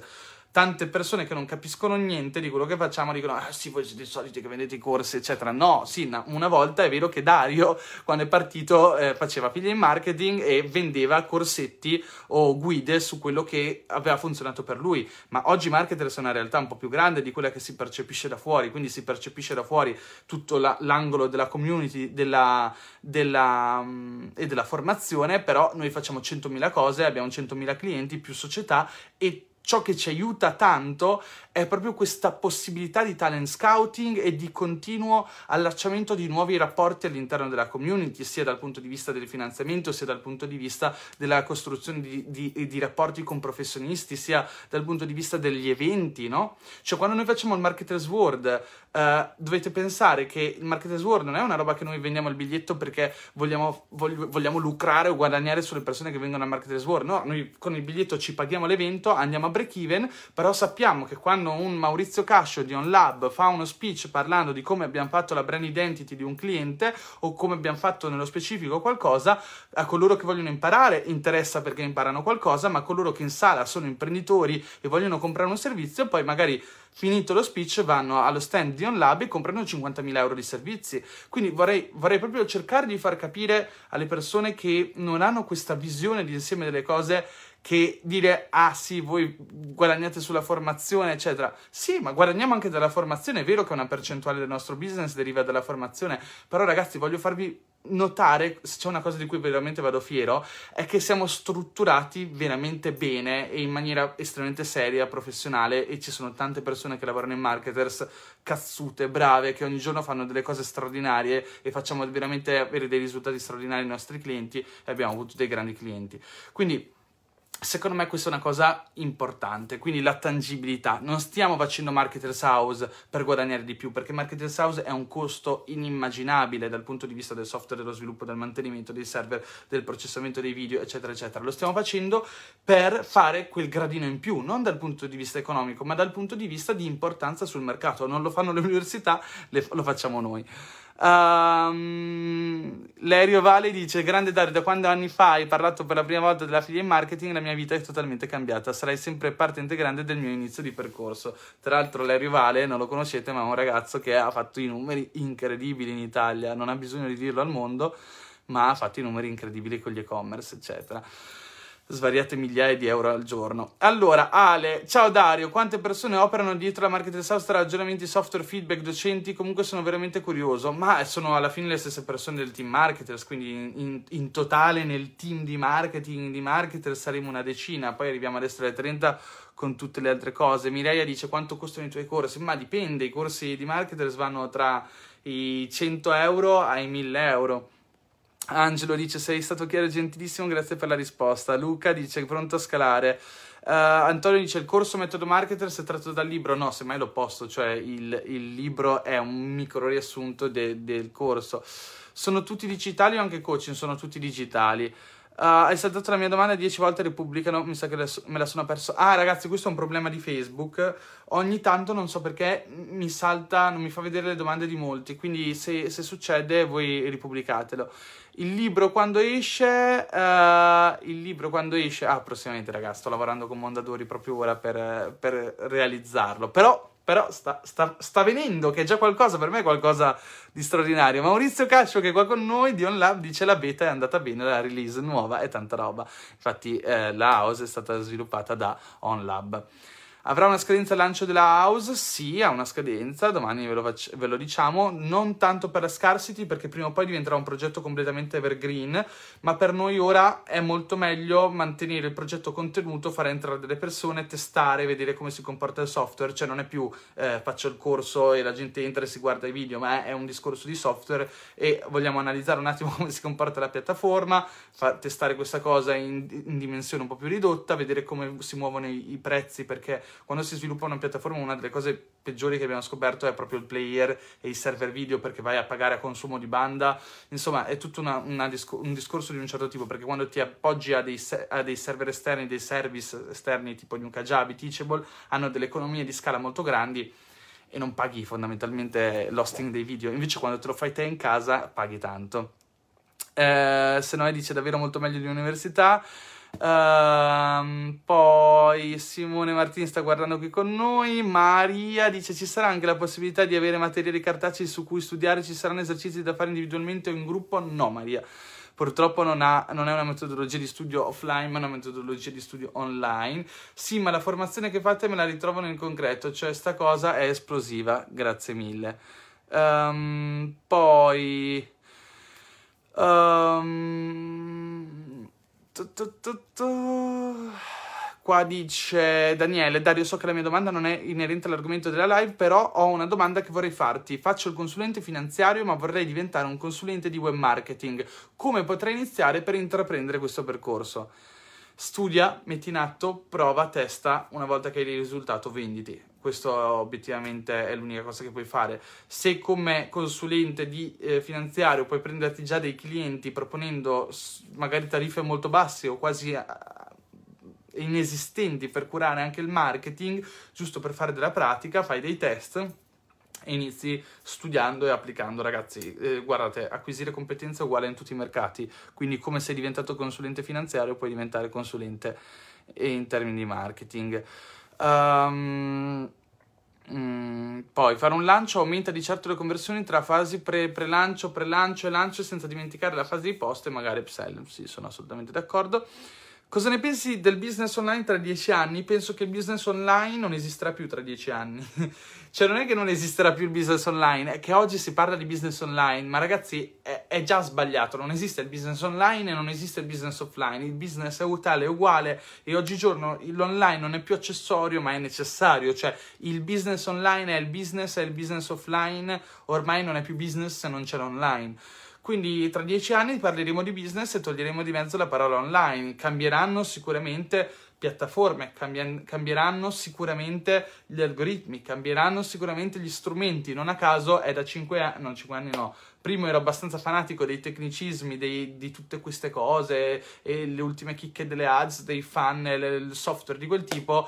tante persone che non capiscono niente di quello che facciamo dicono ah sì voi siete i soliti che vendete i corsi eccetera. No sì una volta è vero che Dario quando è partito eh, faceva figli in marketing e vendeva corsetti o guide su quello che aveva funzionato per lui. Ma oggi marketers è una realtà un po' più grande di quella che si percepisce da fuori quindi si percepisce da fuori tutto la, l'angolo della community della, della, um, e della formazione però noi facciamo 100.000 cose abbiamo 100.000 clienti più società e ciò che ci aiuta tanto è proprio questa possibilità di talent scouting e di continuo allacciamento di nuovi rapporti all'interno della community, sia dal punto di vista del finanziamento, sia dal punto di vista della costruzione di, di, di rapporti con professionisti, sia dal punto di vista degli eventi, no? Cioè quando noi facciamo il Marketers World, Uh, dovete pensare che il Marketers World non è una roba che noi vendiamo il biglietto perché vogliamo, vog- vogliamo lucrare o guadagnare sulle persone che vengono al Marketers World. No, noi con il biglietto ci paghiamo l'evento, andiamo a break even, però sappiamo che quando un Maurizio Cascio di OnLab fa uno speech parlando di come abbiamo fatto la brand identity di un cliente o come abbiamo fatto nello specifico qualcosa, a coloro che vogliono imparare interessa perché imparano qualcosa, ma coloro che in sala sono imprenditori e vogliono comprare un servizio, poi magari finito lo speech vanno allo stand di OnLab e comprano 50.000 euro di servizi. Quindi vorrei, vorrei, proprio cercare di far capire alle persone che non hanno questa visione di insieme delle cose che dire ah sì, voi guadagnate sulla formazione, eccetera. Sì, ma guadagniamo anche dalla formazione, è vero che una percentuale del nostro business deriva dalla formazione, però ragazzi, voglio farvi notare, se c'è una cosa di cui veramente vado fiero, è che siamo strutturati veramente bene e in maniera estremamente seria, professionale e ci sono tante persone che lavorano in marketers cazzute, brave, che ogni giorno fanno delle cose straordinarie e facciamo veramente avere dei risultati straordinari ai nostri clienti e abbiamo avuto dei grandi clienti. Quindi Secondo me questa è una cosa importante, quindi la tangibilità. Non stiamo facendo Marketers House per guadagnare di più, perché Marketers House è un costo inimmaginabile dal punto di vista del software, dello sviluppo, del mantenimento dei server, del processamento dei video, eccetera, eccetera. Lo stiamo facendo per fare quel gradino in più, non dal punto di vista economico, ma dal punto di vista di importanza sul mercato. Non lo fanno le università, lo facciamo noi. Um, Lerio Vale dice: Grande Dario, da quando anni fa hai parlato per la prima volta della figlia in marketing, la mia vita è totalmente cambiata. Sarai sempre parte integrante del mio inizio di percorso. Tra l'altro, Lerio Vale non lo conoscete, ma è un ragazzo che ha fatto i numeri incredibili in Italia. Non ha bisogno di dirlo al mondo, ma ha fatto i numeri incredibili con gli e-commerce, eccetera svariate migliaia di euro al giorno. Allora, Ale, ciao Dario, quante persone operano dietro la marketing house tra ragionamenti, software, feedback, docenti? Comunque sono veramente curioso, ma sono alla fine le stesse persone del team marketers, quindi in, in, in totale nel team di marketing, di marketer saremo una decina, poi arriviamo adesso alle 30 con tutte le altre cose. Mireia dice quanto costano i tuoi corsi? Ma dipende, i corsi di marketers vanno tra i 100 euro ai 1000 euro Angelo dice sei stato chiaro e gentilissimo, grazie per la risposta. Luca dice pronto a scalare. Uh, Antonio dice il corso metodo marketer è tratto dal libro, no, semmai l'opposto, cioè il, il libro è un micro riassunto de, del corso. Sono tutti digitali o anche coaching? Sono tutti digitali. Uh, hai saltato la mia domanda 10 volte repubblicano, mi sa che me la sono perso. Ah ragazzi, questo è un problema di Facebook. Ogni tanto non so perché mi salta, non mi fa vedere le domande di molti, quindi se, se succede voi ripubblicatelo. Il libro quando esce, uh, il libro quando esce, ah prossimamente ragazzi, sto lavorando con Mondadori proprio ora per, per realizzarlo, però però sta, sta, sta, venendo, che è già qualcosa, per me è qualcosa di straordinario. Maurizio Cascio, che è qua con noi di OnLab, dice la beta è andata bene, la release nuova è tanta roba. Infatti eh, la house è stata sviluppata da OnLab. Avrà una scadenza al lancio della house? Sì, ha una scadenza, domani ve lo, fac- ve lo, diciamo, non tanto per la scarcity perché prima o poi diventerà un progetto completamente evergreen, ma per noi ora è molto meglio mantenere il progetto contenuto, fare entrare delle persone, testare, vedere come si comporta il software, cioè non è più eh, faccio il corso e la gente entra e si guarda i video, ma è, è un discorso di software e vogliamo analizzare un attimo come si comporta la piattaforma, fa- testare questa cosa in, in, dimensione un po' più ridotta, vedere come si muovono i, i prezzi perché quando si sviluppa una piattaforma una delle cose peggiori che abbiamo scoperto è proprio il player e i server video perché vai a pagare a consumo di banda. Insomma, è tutto una, una discor- un discorso di un certo tipo perché quando ti appoggi a dei, se- a dei, server esterni, dei service esterni tipo di un Kajabi, Teachable, hanno delle economie di scala molto grandi e non paghi fondamentalmente l'hosting dei video. Invece quando te lo fai te in casa paghi tanto. Eh, se no, dice davvero molto meglio di università. Uh, poi Simone Martini sta guardando qui con noi. Maria dice: Ci sarà anche la possibilità di avere materiali cartacei su cui studiare? Ci saranno esercizi da fare individualmente o in gruppo? No, Maria. Purtroppo non, ha, non, è una metodologia di studio offline, ma una metodologia di studio online. Sì, ma la formazione che fate me la ritrovo nel concreto, cioè sta cosa è esplosiva. Grazie mille. Um, poi. Um, Qua dice Daniele, Dario, so che la mia domanda non è inerente all'argomento della live, però ho una domanda che vorrei farti. Faccio il consulente finanziario, ma vorrei diventare un consulente di web marketing. Come potrei iniziare per intraprendere questo percorso? Studia, metti in atto, prova, testa, una volta che hai il risultato venditi. Questo obiettivamente è l'unica cosa che puoi fare. Se come consulente di eh, finanziario puoi prenderti già dei clienti proponendo magari tariffe molto basse o quasi inesistenti per curare anche il marketing, giusto per fare della pratica, fai dei test e inizi studiando e applicando, ragazzi. Eh, guardate, acquisire competenze è uguale in tutti i mercati, quindi come sei diventato consulente finanziario puoi diventare consulente in termini di marketing. Um, poi fare un lancio aumenta di certo le conversioni tra fasi pre, pre-lancio, pre-lancio e lancio senza dimenticare la fase di post e magari upsell. Sì, sono assolutamente d'accordo. Cosa ne pensi del business online tra dieci anni? Penso che il business online non esisterà più tra dieci anni. cioè, non è che non esisterà più il business online, è che oggi si parla di business online, ma ragazzi è, è già sbagliato. Non esiste il business online e non esiste il business offline. Il business è utile, è uguale e oggigiorno l'online non è più accessorio, ma è necessario. Cioè, il business online è il business e il business offline ormai non è più business se non c'è l'online. Quindi tra dieci anni parleremo di business e toglieremo di mezzo la parola online. Cambieranno sicuramente piattaforme, cambieranno sicuramente gli algoritmi, cambieranno sicuramente gli strumenti. Non a caso è da cinque anni, no, cinque anni no. Primo ero abbastanza fanatico dei tecnicismi, dei, di tutte queste cose, e le ultime chicche delle ads, dei funnel, il software di quel tipo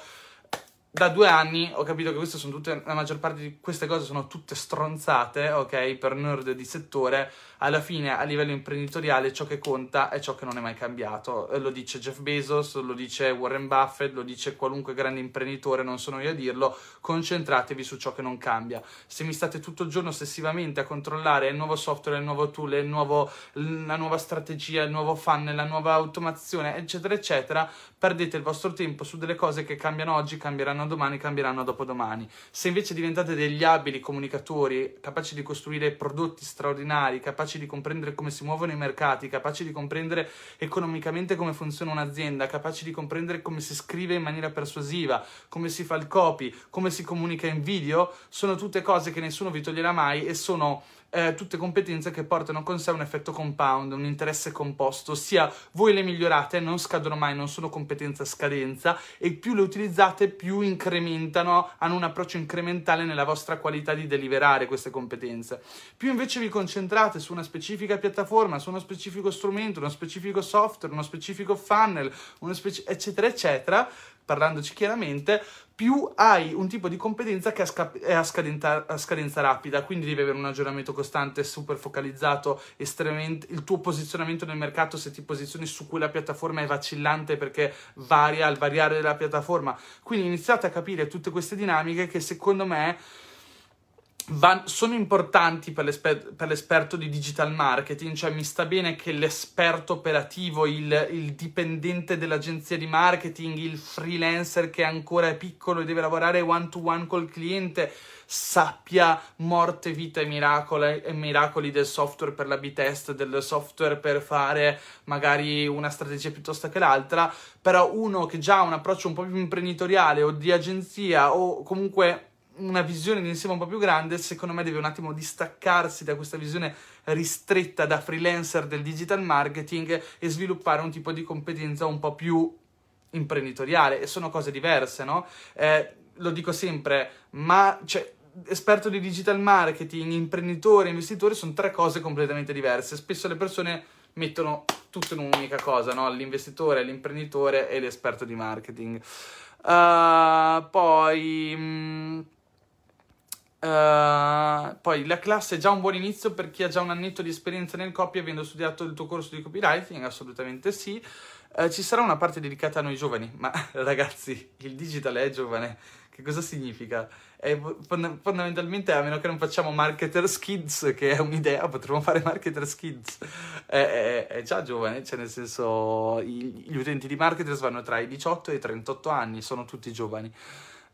da due anni ho capito che queste sono tutte, la maggior parte di queste cose sono tutte stronzate, ok, per nerd di settore. Alla fine, a livello imprenditoriale, ciò che conta è ciò che non è mai cambiato. Lo dice Jeff Bezos, lo dice Warren Buffett, lo dice qualunque grande imprenditore, non sono io a dirlo. Concentratevi su ciò che non cambia. Se mi state tutto il giorno ossessivamente a controllare il nuovo software, il nuovo tool, il nuovo, la nuova strategia, il nuovo funnel, la nuova automazione, eccetera, eccetera, perdete il vostro tempo su delle cose che cambiano oggi, cambieranno domani, cambieranno dopodomani. Se invece diventate degli abili comunicatori, capaci di costruire prodotti straordinari, capaci di comprendere come si muovono i mercati, capaci di comprendere economicamente come funziona un'azienda, capaci di comprendere come si scrive in maniera persuasiva, come si fa il copy, come si comunica in video, sono tutte cose che nessuno vi toglierà mai e sono eh, tutte competenze che portano con sé un effetto compound, un interesse composto, ossia voi le migliorate, non scadono mai, non sono competenze a scadenza e più le utilizzate più incrementano, hanno un approccio incrementale nella vostra qualità di deliberare queste competenze. Più invece vi concentrate su una specifica piattaforma, su uno specifico strumento, uno specifico software, uno specifico funnel, speci- eccetera, eccetera, parlandoci chiaramente, più hai un tipo di competenza che è a, scadenza, a scadenza rapida, quindi devi avere un aggiornamento costante, super focalizzato, il tuo posizionamento nel mercato, se ti posizioni su quella piattaforma è vacillante perché varia al variare della piattaforma. Quindi iniziate a capire tutte queste dinamiche che secondo me van- sono importanti per, l'esper- per, l'esperto di digital marketing, cioè mi sta bene che l'esperto operativo, il, il, dipendente dell'agenzia di marketing, il freelancer che ancora è piccolo e deve lavorare one to one col cliente, sappia morte, vita e miracoli, e miracoli del software per la B-test, del software per fare magari una strategia piuttosto che l'altra, però uno che già ha un approccio un po' più imprenditoriale o di agenzia o comunque una visione di insieme un po' più grande, secondo me deve un attimo distaccarsi da questa visione ristretta da freelancer del digital marketing e sviluppare un tipo di competenza un po' più imprenditoriale e sono cose diverse, no? Eh, lo dico sempre, ma cioè, esperto di digital marketing, imprenditore, investitore sono tre cose completamente diverse. Spesso le persone mettono tutto in un'unica cosa, no? L'investitore, l'imprenditore e l'esperto di marketing. Uh, poi... Mh, mm, Uh, poi la classe è già un buon inizio per chi ha già un annetto di esperienza nel copy avendo studiato il tuo corso di copywriting, assolutamente sì. Uh, ci sarà una parte dedicata a noi giovani, ma ragazzi, il digital è giovane. Che cosa significa? È fond- fondamentalmente, a meno che non facciamo marketers kids, che è un'idea, potremmo fare marketers kids. È, è, è già giovane, cioè nel senso, gli utenti di marketers vanno tra i 18 e i 38 anni, sono tutti giovani.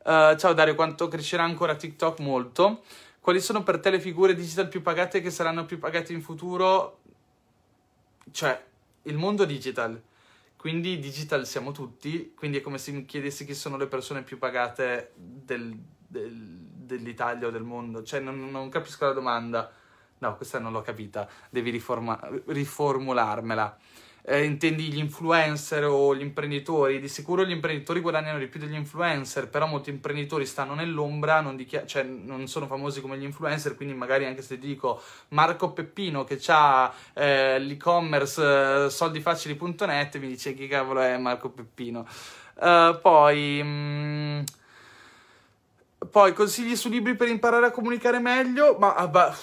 Uh, ciao Dario, quanto crescerà ancora TikTok? Molto. Quali sono per te le figure digital più pagate che saranno più pagate in futuro? Cioè, il mondo digital. Quindi digital siamo tutti, quindi è come se mi chiedessi chi sono le persone più pagate del, del, dell'Italia o del mondo. Cioè, non, non, capisco la domanda. No, questa non l'ho capita, devi riforma- riformularmela eh, intendi gli influencer o gli imprenditori, di sicuro gli imprenditori guadagnano di più degli influencer, però molti imprenditori stanno nell'ombra, non, dichi- cioè, non sono famosi come gli influencer, quindi magari anche se ti dico Marco Peppino che ha eh, l'e-commerce eh, soldifacili.net, mi dice chi cavolo è Marco Peppino. Uh, poi... Mh, mm, poi consigli su libri per imparare a comunicare meglio, ma... Ah, bah,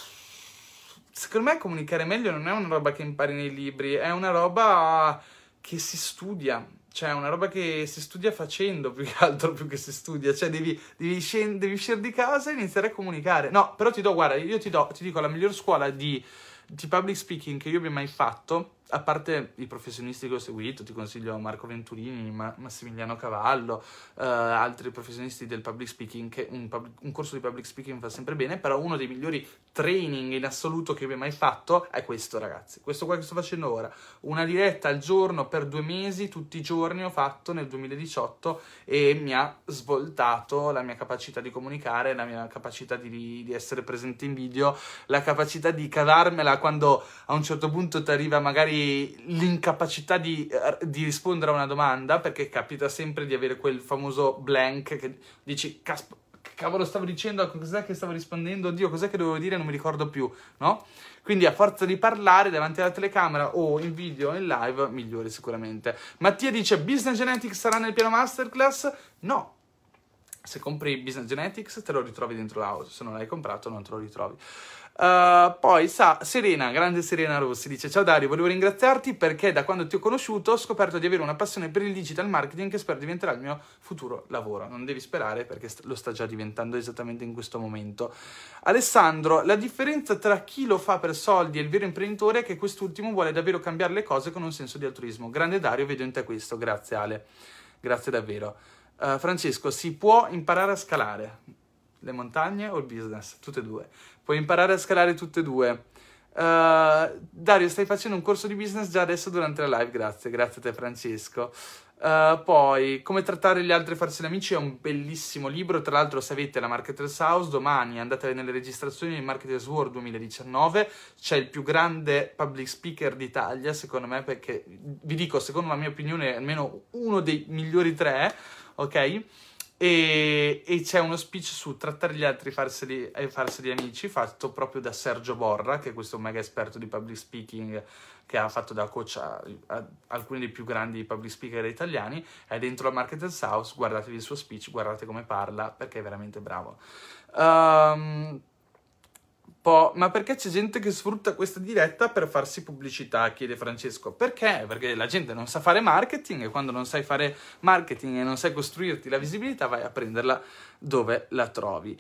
secondo me comunicare meglio non è una roba che impari nei libri, è una roba che si studia. Cioè, è una roba che si studia facendo più che altro, più che si studia. Cioè, devi, devi, scend- devi uscire di casa e iniziare a comunicare. No, però ti do, guarda, io ti, do, ti dico la miglior scuola di, di public speaking che io abbia mai fatto a parte i professionisti che ho seguito, ti consiglio Marco Venturini, Ma- Massimiliano Cavallo, uh, altri professionisti del public speaking, che un, pub- un, corso di public speaking fa sempre bene, però uno dei migliori training in assoluto che abbia mai fatto è questo, ragazzi. Questo qua che sto facendo ora. Una diretta al giorno per due mesi, tutti i giorni ho fatto nel 2018 e mi ha svoltato la mia capacità di comunicare, la mia capacità di, di essere presente in video, la capacità di cavarmela quando a un certo punto ti arriva magari l'incapacità di, eh, di, rispondere a una domanda, perché capita sempre di avere quel famoso blank che dici, casp- cavolo stavo dicendo, cos'è che stavo rispondendo, oddio, cos'è che dovevo dire, non mi ricordo più, no? Quindi a forza di parlare davanti alla telecamera o in video o in live, migliore sicuramente. Mattia dice, Business Genetics sarà nel piano masterclass? No. Se compri Business Genetics te lo ritrovi dentro l'house, se non l'hai comprato non te lo ritrovi. Uh, poi sa, Serena, grande Serena Rossi, dice Ciao Dario, volevo ringraziarti perché da quando ti ho conosciuto ho scoperto di avere una passione per il digital marketing che spero diventerà il mio futuro lavoro. Non devi sperare perché lo sta già diventando esattamente in questo momento. Alessandro, la differenza tra chi lo fa per soldi e il vero imprenditore è che quest'ultimo vuole davvero cambiare le cose con un senso di altruismo. Grande Dario, vedo in te questo. Grazie Ale, grazie davvero. Uh, Francesco, si può imparare a scalare le montagne o il business? Tutte e due. Puoi imparare a scalare tutte e due. Uh, Dario, stai facendo un corso di business già adesso durante la live, grazie, grazie a te Francesco. Uh, poi, come trattare gli altri e farsi amici è un bellissimo libro. Tra l'altro, se avete la Marketers House, domani andate nelle registrazioni di Marketers World 2019. C'è il più grande public speaker d'Italia, secondo me, perché vi dico, secondo la mia opinione, almeno uno dei migliori tre, ok? E, e, c'è uno speech su trattare gli altri farseli, e farseli amici, fatto proprio da Sergio Borra, che è questo mega esperto di public speaking che ha fatto da coach a, a alcuni dei più grandi public speaker italiani. È dentro la Marketers House, guardatevi il suo speech, guardate come parla, perché è veramente bravo. Um, po', ma perché c'è gente che sfrutta questa diretta per farsi pubblicità? Chiede Francesco. Perché? Perché la gente non sa fare marketing e quando non sai fare marketing e non sai costruirti la visibilità vai a prenderla dove la trovi.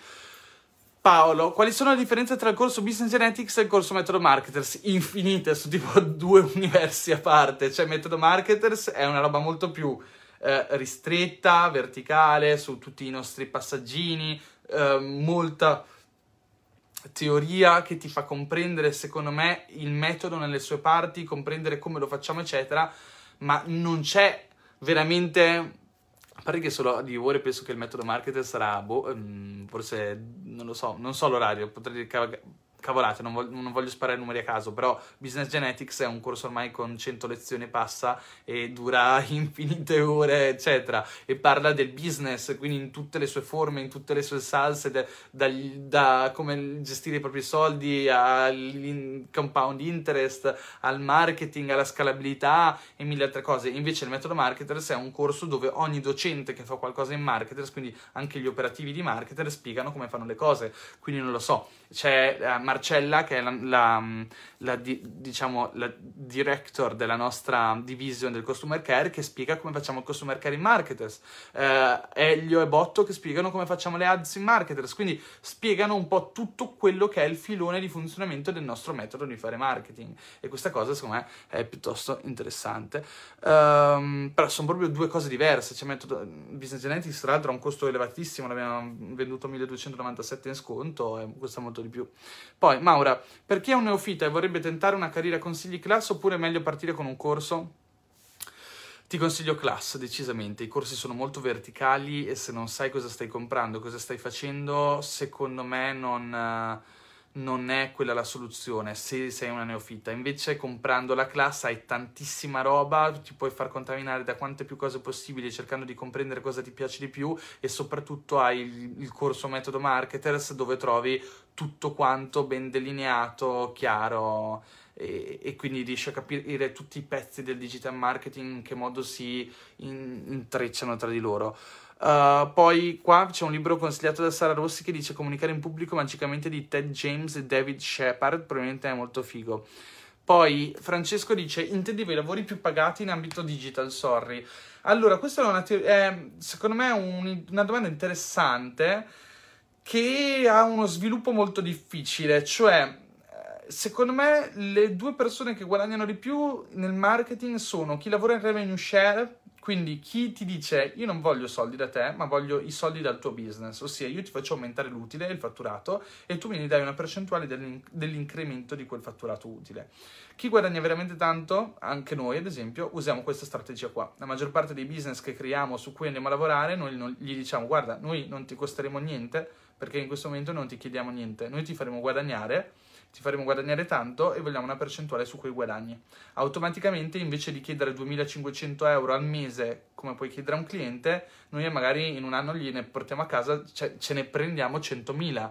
Paolo, quali sono le differenze tra il corso Business Genetics e il corso Metodo Marketers? Infinite, sono tipo due universi a parte. Cioè, Metodo Marketers è una roba molto più eh, ristretta, verticale, su tutti i nostri passaggini, eh, molta teoria che ti fa comprendere, secondo me, il metodo nelle sue parti, comprendere come lo facciamo, eccetera, ma non c'è veramente a parte che solo di ore penso che il metodo marketer sarà, boh, um, forse, non lo so, non so l'orario, potrei cavolate, non voglio, non voglio, sparare numeri a caso, però Business Genetics è un corso ormai con 100 lezioni e passa e dura infinite ore, eccetera, e parla del business, quindi in tutte le sue forme, in tutte le sue salse, da, da, da come gestire i propri soldi, al compound interest, al marketing, alla scalabilità e mille altre cose. Invece il metodo Marketers è un corso dove ogni docente che fa qualcosa in marketers, quindi anche gli operativi di marketer, spiegano come fanno le cose. Quindi non lo so, c'è uh, Marcella che è la, la, la di, diciamo, la director della nostra division del customer care che spiega come facciamo il customer care in marketers. Uh, Elio e Botto che spiegano come facciamo le ads in marketers. Quindi spiegano un po' tutto quello che è il filone di funzionamento del nostro metodo di fare marketing. E questa cosa secondo me è piuttosto interessante. Um, però sono proprio due cose diverse. Cioè metodo business genetics tra l'altro ha un costo elevatissimo. L'abbiamo venduto 1297 in sconto e costa molto di più. Poi, Maura, per chi è un neofita e vorrebbe tentare una carriera consigli class oppure è meglio partire con un corso? Ti consiglio class, decisamente. I corsi sono molto verticali e se non sai cosa stai comprando, cosa stai facendo, secondo me non non è quella la soluzione se sei una neofita. Invece, comprando la classe hai tantissima roba, ti puoi far contaminare da quante più cose possibili cercando di comprendere cosa ti piace di più e soprattutto hai il, il corso Metodo Marketers dove trovi tutto quanto ben delineato, chiaro. E, e, quindi riesci a capire tutti i pezzi del digital marketing in che modo si in, intrecciano tra di loro. Uh, poi qua c'è un libro consigliato da Sara Rossi che dice Comunicare in pubblico magicamente di Ted James e David Shepard, probabilmente è molto figo. Poi Francesco dice intendevo i lavori più pagati in ambito digital, sorry. Allora, questa è, una te- è secondo me un, una domanda interessante che ha uno sviluppo molto difficile, cioè eh, secondo me le due persone che guadagnano di più nel marketing sono chi lavora in revenue share quindi chi ti dice io non voglio soldi da te, ma voglio i soldi dal tuo business, ossia io ti faccio aumentare l'utile, il fatturato, e tu mi dai una percentuale dell'in- dell'incremento di quel fatturato utile. Chi guadagna veramente tanto, anche noi ad esempio, usiamo questa strategia qua. La maggior parte dei business che creiamo, su cui andiamo a lavorare, noi gli diciamo guarda, noi non ti costeremo niente, perché in questo momento non ti chiediamo niente, noi ti faremo guadagnare ti faremo guadagnare tanto e vogliamo una percentuale su quei guadagni. Automaticamente invece di chiedere 2500 euro al mese come puoi chiedere a un cliente, noi magari in un anno gliene portiamo a casa, cioè ce ne prendiamo 100.000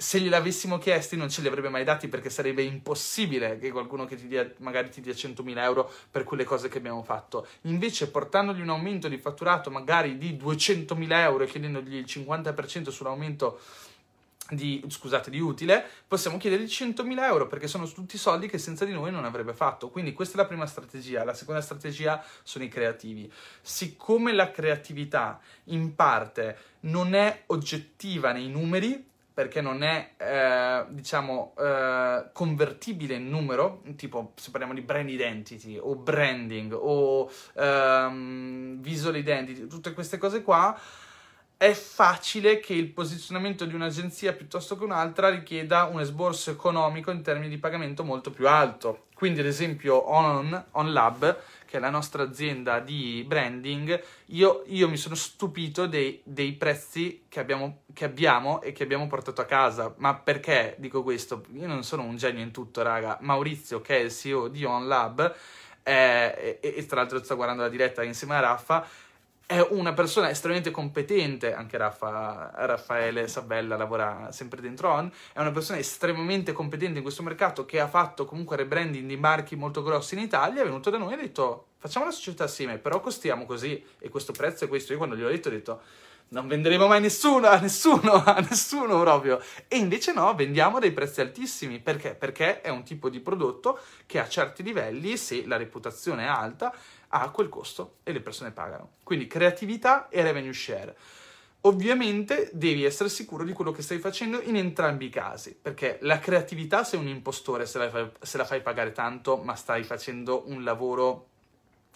se gliel'avessimo chiesti non ce li avrebbe mai dati perché sarebbe impossibile che qualcuno che ti dia, magari ti dia 100.000 euro per quelle cose che abbiamo fatto. Invece portandogli un aumento di fatturato magari di 200.000 euro e chiedendogli il 50% sull'aumento di, scusate, di utile, possiamo chiedergli 100.000 euro perché sono tutti soldi che senza di noi non avrebbe fatto. Quindi questa è la prima strategia. La seconda strategia sono i creativi. Siccome la creatività in parte non è oggettiva nei numeri, perché non è, eh, diciamo, eh, convertibile in numero, tipo se parliamo di brand identity o branding o ehm, visual identity, tutte queste cose qua, è facile che il posizionamento di un'agenzia piuttosto che un'altra richieda un esborso economico in termini di pagamento molto più alto. Quindi, ad esempio, On, On che è la nostra azienda di branding, io, io mi sono stupito dei, dei prezzi che abbiamo, che abbiamo, e che abbiamo portato a casa. Ma perché dico questo? Io non sono un genio in tutto, raga. Maurizio, che è il CEO di On Lab, eh, e, e tra l'altro sta guardando la diretta insieme a Raffa, è una persona estremamente competente, anche Raffa, Raffaele Sabella lavora sempre dentro On, è una persona estremamente competente in questo mercato che ha fatto comunque rebranding di marchi molto grossi in Italia, è venuto da noi e ha detto facciamo la società assieme, però costiamo così e questo prezzo è questo. Io quando gli ho detto ho detto non venderemo mai nessuno, a nessuno, a nessuno proprio. E invece no, vendiamo dei prezzi altissimi. Perché? Perché è un tipo di prodotto che a certi livelli, se la reputazione è alta, ha quel costo e le persone pagano. Quindi creatività e revenue share. Ovviamente devi essere sicuro di quello che stai facendo in entrambi i casi, perché la creatività sei un impostore se la fai, se la fai pagare tanto, ma stai facendo un lavoro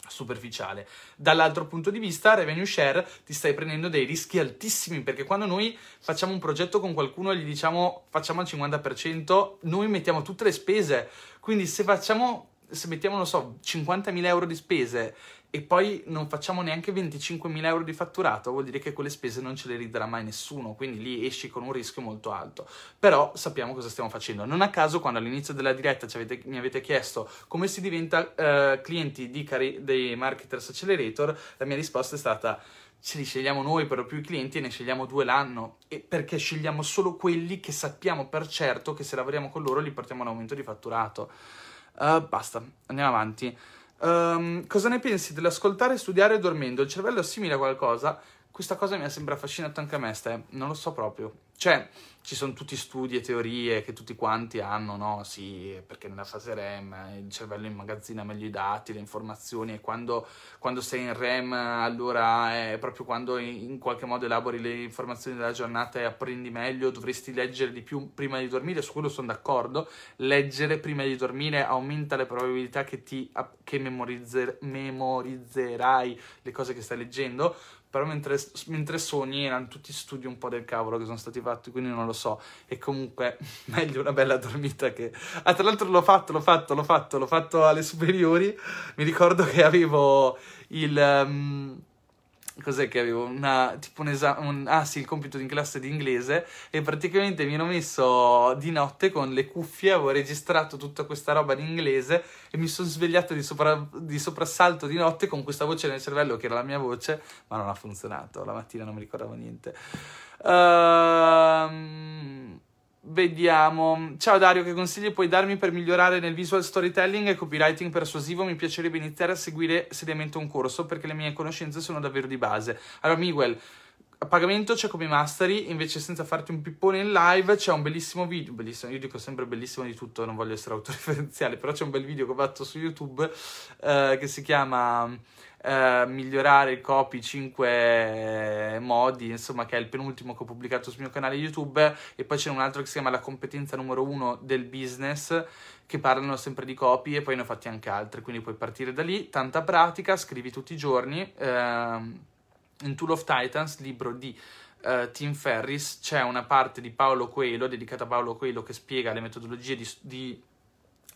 superficiale. Dall'altro punto di vista, revenue share, ti stai prendendo dei rischi altissimi perché quando noi facciamo un progetto con qualcuno e gli diciamo facciamo al 50%, noi mettiamo tutte le spese. Quindi se facciamo se mettiamo, non so, 50.000 euro di spese e poi non facciamo neanche 25.000 euro di fatturato, vuol dire che quelle spese non ce le riderà mai nessuno, quindi lì esci con un rischio molto alto. Però sappiamo cosa stiamo facendo. Non a caso, quando all'inizio della diretta avete, mi avete chiesto come si diventa uh, clienti di cari- dei Marketers Accelerator, la mia risposta è stata ce li scegliamo noi per più i clienti e ne scegliamo due l'anno e perché scegliamo solo quelli che sappiamo per certo che se lavoriamo con loro li portiamo a un aumento di fatturato. Uh, basta, andiamo avanti. Um, cosa ne pensi dell'ascoltare, studiare dormendo? Il cervello assimila qualcosa? Questa cosa mi ha sempre affascinato anche a me, Ste. Non lo so proprio. Cioè, ci sono tutti studi e teorie che tutti quanti hanno, no? Sì, perché nella fase REM il cervello immagazzina meglio i dati, le informazioni e quando, quando sei in REM allora è proprio quando in qualche modo elabori le informazioni della giornata e apprendi meglio, dovresti leggere di più prima di dormire, su quello sono d'accordo. Leggere prima di dormire aumenta le probabilità che, ti, che memorizzer, memorizzerai le cose che stai leggendo, però mentre, mentre, sogni erano tutti studi un po' del cavolo che sono stati fatti, quindi non lo so. E comunque meglio una bella dormita che... Ah, tra l'altro l'ho fatto, l'ho fatto, l'ho fatto, l'ho fatto alle superiori. Mi ricordo che avevo il... Um cos'è che avevo? Una, tipo un esame, un, ah sì, il compito in classe di inglese e praticamente mi hanno messo di notte con le cuffie, avevo registrato tutta questa roba in inglese e mi sono svegliato di, sopra, di soprassalto di notte con questa voce nel cervello che era la mia voce, ma non ha funzionato, la mattina non mi ricordavo niente. Ehm... Vediamo. Ciao Dario, che consigli puoi darmi per migliorare nel visual storytelling e copywriting persuasivo? Mi piacerebbe iniziare a seguire seriamente un corso perché le mie conoscenze sono davvero di base. Allora, Miguel, a pagamento c'è come mastery, invece senza farti un pippone in live c'è un bellissimo video, bellissimo, io dico sempre bellissimo di tutto, non voglio essere autoreferenziale, però c'è un bel video che ho fatto su YouTube eh, che si chiama eh, migliorare il copy 5 modi, insomma, che è il penultimo che ho pubblicato sul mio canale YouTube, e poi c'è un altro che si chiama la competenza numero uno del business, che parlano sempre di copy e poi ne ho fatti anche altri, quindi puoi partire da lì, tanta pratica, scrivi tutti i giorni. Eh, in Tool of Titans, libro di uh, Tim Ferris, c'è una parte di Paolo Coelho, dedicata a Paolo Coelho, che spiega le metodologie di, di,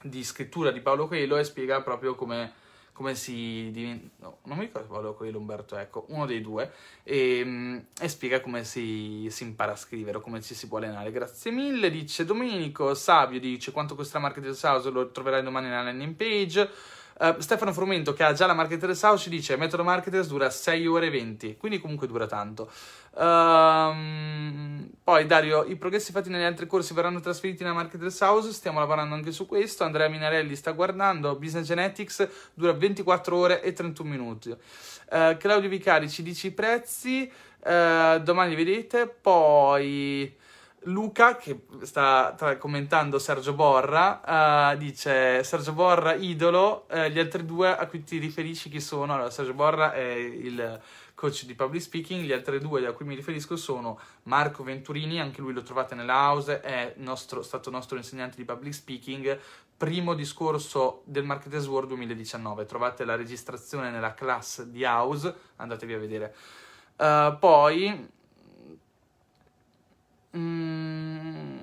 di scrittura di Paolo Coelho e spiega proprio come come si diventa, no, non mi ricordo Paolo Coelho Umberto ecco, uno dei due, e, mm, e spiega come si, si, impara a scrivere o come ci si può allenare. Grazie mille, dice Domenico, Savio dice quanto costa Marketing House, lo troverai domani nella landing page. Uh, Stefano Frumento, che ha già la Marketers House, ci dice: Metodo Marketers dura 6 ore e 20, quindi comunque dura tanto. Uh, poi Dario, i progressi fatti negli altri corsi verranno trasferiti nella Marketers House. Stiamo lavorando anche su questo. Andrea Minarelli sta guardando. Business Genetics dura 24 ore e 31 minuti. Uh, Claudio Vicari ci dice i prezzi. Uh, domani vedete. Poi. Luca, che sta tra- commentando Sergio Borra, uh, dice Sergio Borra idolo, uh, gli altri due a cui ti riferisci chi sono? Allora, Sergio Borra è il coach di public speaking, gli altri due a cui mi riferisco sono Marco Venturini, anche lui lo trovate nella house, è nostro, stato nostro insegnante di public speaking, primo discorso del Marketers World 2019, trovate la registrazione nella class di house, andatevi a vedere. Uh, poi Mm.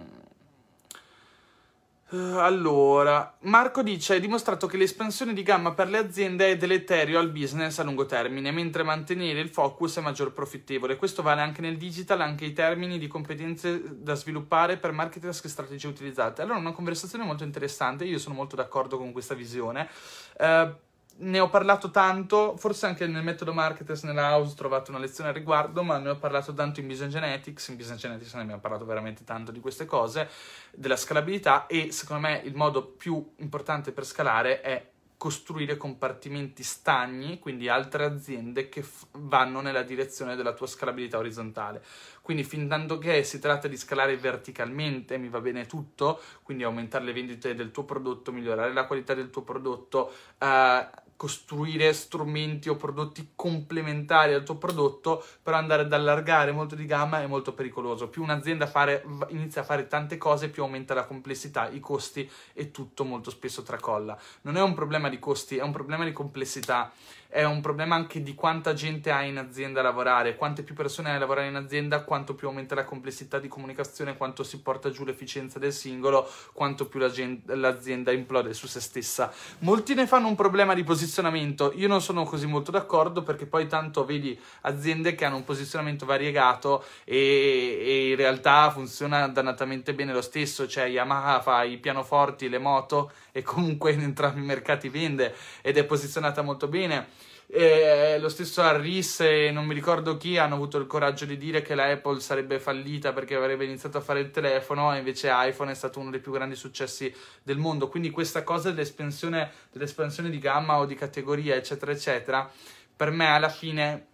Allora, Marco dice: Hai dimostrato che l'espansione di gamma per le aziende è deleterio al business a lungo termine, mentre mantenere il focus è maggior profittevole. Questo vale anche nel digital, anche i termini di competenze da sviluppare per marketers che strategie utilizzate. Allora, una conversazione molto interessante. Io sono molto d'accordo con questa visione. Uh, ne ho parlato tanto, forse anche nel metodo Marketers nella house ho trovato una lezione al riguardo, ma ne ho parlato tanto in Business Genetics, in Business Genetics ne abbiamo parlato veramente tanto di queste cose, della scalabilità e secondo me il modo più importante per scalare è costruire compartimenti stagni, quindi altre aziende che f- vanno nella direzione della tua scalabilità orizzontale. Quindi fin tanto che si tratta di scalare verticalmente, mi va bene tutto, quindi aumentare le vendite del tuo prodotto, migliorare la qualità del tuo prodotto, eh, costruire strumenti o prodotti complementari al tuo prodotto, però andare ad allargare molto di gamma è molto pericoloso. Più un'azienda fare, inizia a fare tante cose, più aumenta la complessità, i costi e tutto molto spesso tracolla. Non è un problema di costi, è un problema di complessità è un problema anche di quanta gente hai in azienda a lavorare, quante più persone hai a lavorare in azienda, quanto più aumenta la complessità di comunicazione, quanto si porta giù l'efficienza del singolo, quanto più l'azienda implode su se stessa. Molti ne fanno un problema di posizionamento, io non sono così molto d'accordo perché poi tanto vedi aziende che hanno un posizionamento variegato e, e in realtà funziona dannatamente bene lo stesso, cioè Yamaha fa i pianoforti, le moto e comunque in entrambi i mercati vende ed è posizionata molto bene. E lo stesso Harris e non mi ricordo chi hanno avuto il coraggio di dire che la Apple sarebbe fallita perché avrebbe iniziato a fare il telefono e invece iPhone è stato uno dei più grandi successi del mondo. Quindi questa cosa dell'espansione, dell'espansione di gamma o di categoria, eccetera, eccetera, per me alla fine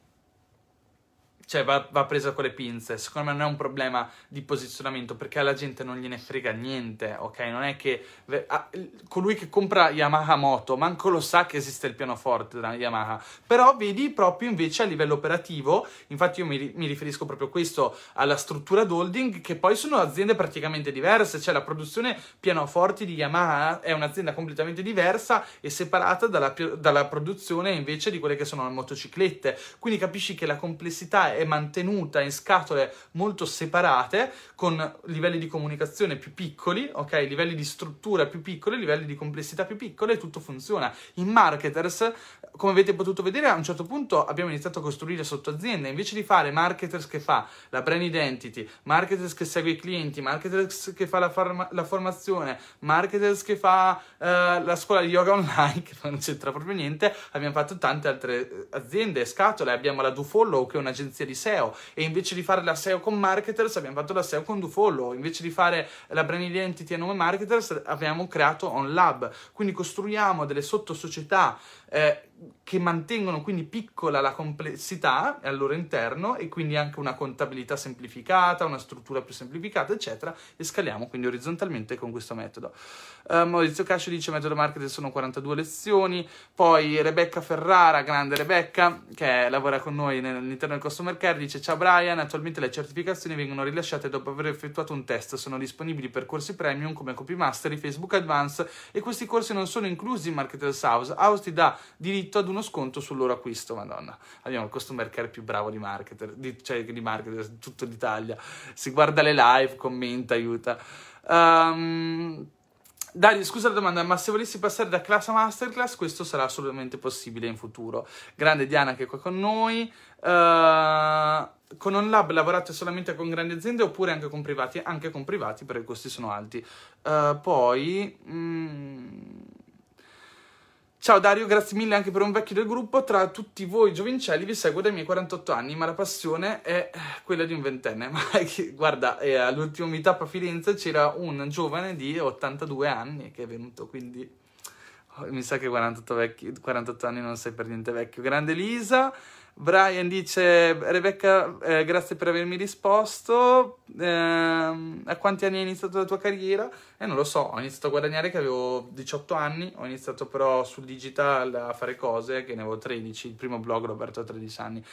cioè va, va, presa con le pinze. Secondo me non è un problema di posizionamento perché alla gente non gliene frega niente, ok? Non è che ah, colui che compra Yamaha Moto manco lo sa che esiste il pianoforte della Yamaha, però vedi proprio invece a livello operativo, infatti io mi, mi riferisco proprio a questo, alla struttura d'holding, che poi sono aziende praticamente diverse, cioè la produzione pianoforti di Yamaha è un'azienda completamente diversa e separata dalla, dalla produzione invece di quelle che sono le motociclette, quindi capisci che la complessità è è mantenuta in scatole molto separate, con livelli di comunicazione più piccoli, ok? Livelli di struttura più piccoli, livelli di complessità più piccoli e tutto funziona. In marketers, come avete potuto vedere, a un certo punto abbiamo iniziato a costruire sotto aziende, invece di fare marketers che fa la brand identity, marketers che segue i clienti, marketers che fa la, forma- la formazione, marketers che fa uh, la scuola di yoga online, che non c'entra proprio niente, abbiamo fatto tante altre aziende, scatole, abbiamo la DoFollow che è un'agenzia di SEO e invece di fare la SEO con marketers abbiamo fatto la SEO con DoFollow, invece di fare la brand identity a nome marketers abbiamo creato OnLab, quindi costruiamo delle sottosocietà eh, che mantengono quindi piccola la complessità al loro interno e quindi anche una contabilità semplificata, una struttura più semplificata, eccetera, e scaliamo quindi orizzontalmente con questo metodo. Uh, Maurizio Cascio dice metodo marketing sono 42 lezioni, poi Rebecca Ferrara, grande Rebecca, che lavora con noi all'interno del customer care, dice ciao Brian, attualmente le certificazioni vengono rilasciate dopo aver effettuato un test, sono disponibili per corsi premium come Copy Mastery, Facebook Advance e questi corsi non sono inclusi in Marketers House. House ti dà diritto ad uno sconto sul loro acquisto, madonna. Abbiamo il customer care più bravo di marketer, di, cioè di marketer, di tutta l'Italia. Si guarda le live, commenta, aiuta. Um, Dario, scusa la domanda, ma se volessi passare da classe a masterclass, questo sarà assolutamente possibile in futuro. Grande Diana che è qua con noi. Uh, con OnLab lavorate solamente con grandi aziende oppure anche con privati? Anche con privati perché i costi sono alti. Uh, poi... Mm, Ciao Dario, grazie mille anche per un vecchio del gruppo. Tra tutti voi giovincelli vi seguo dai miei 48 anni, ma la passione è quella di un ventenne. Ma guarda, eh, all'ultimo meetup a Firenze c'era un giovane di 82 anni che è venuto, quindi oh, mi sa che 48, vecchi, 48 anni non sei per niente vecchio. Grande Lisa. Brian dice, Rebecca, eh, grazie per avermi risposto. Eh, a quanti anni hai iniziato la tua carriera? Eh, non lo so, ho iniziato a guadagnare che avevo 18 anni, ho iniziato però sul digital a fare cose che ne avevo 13, il primo blog l'ho aperto a 13 anni.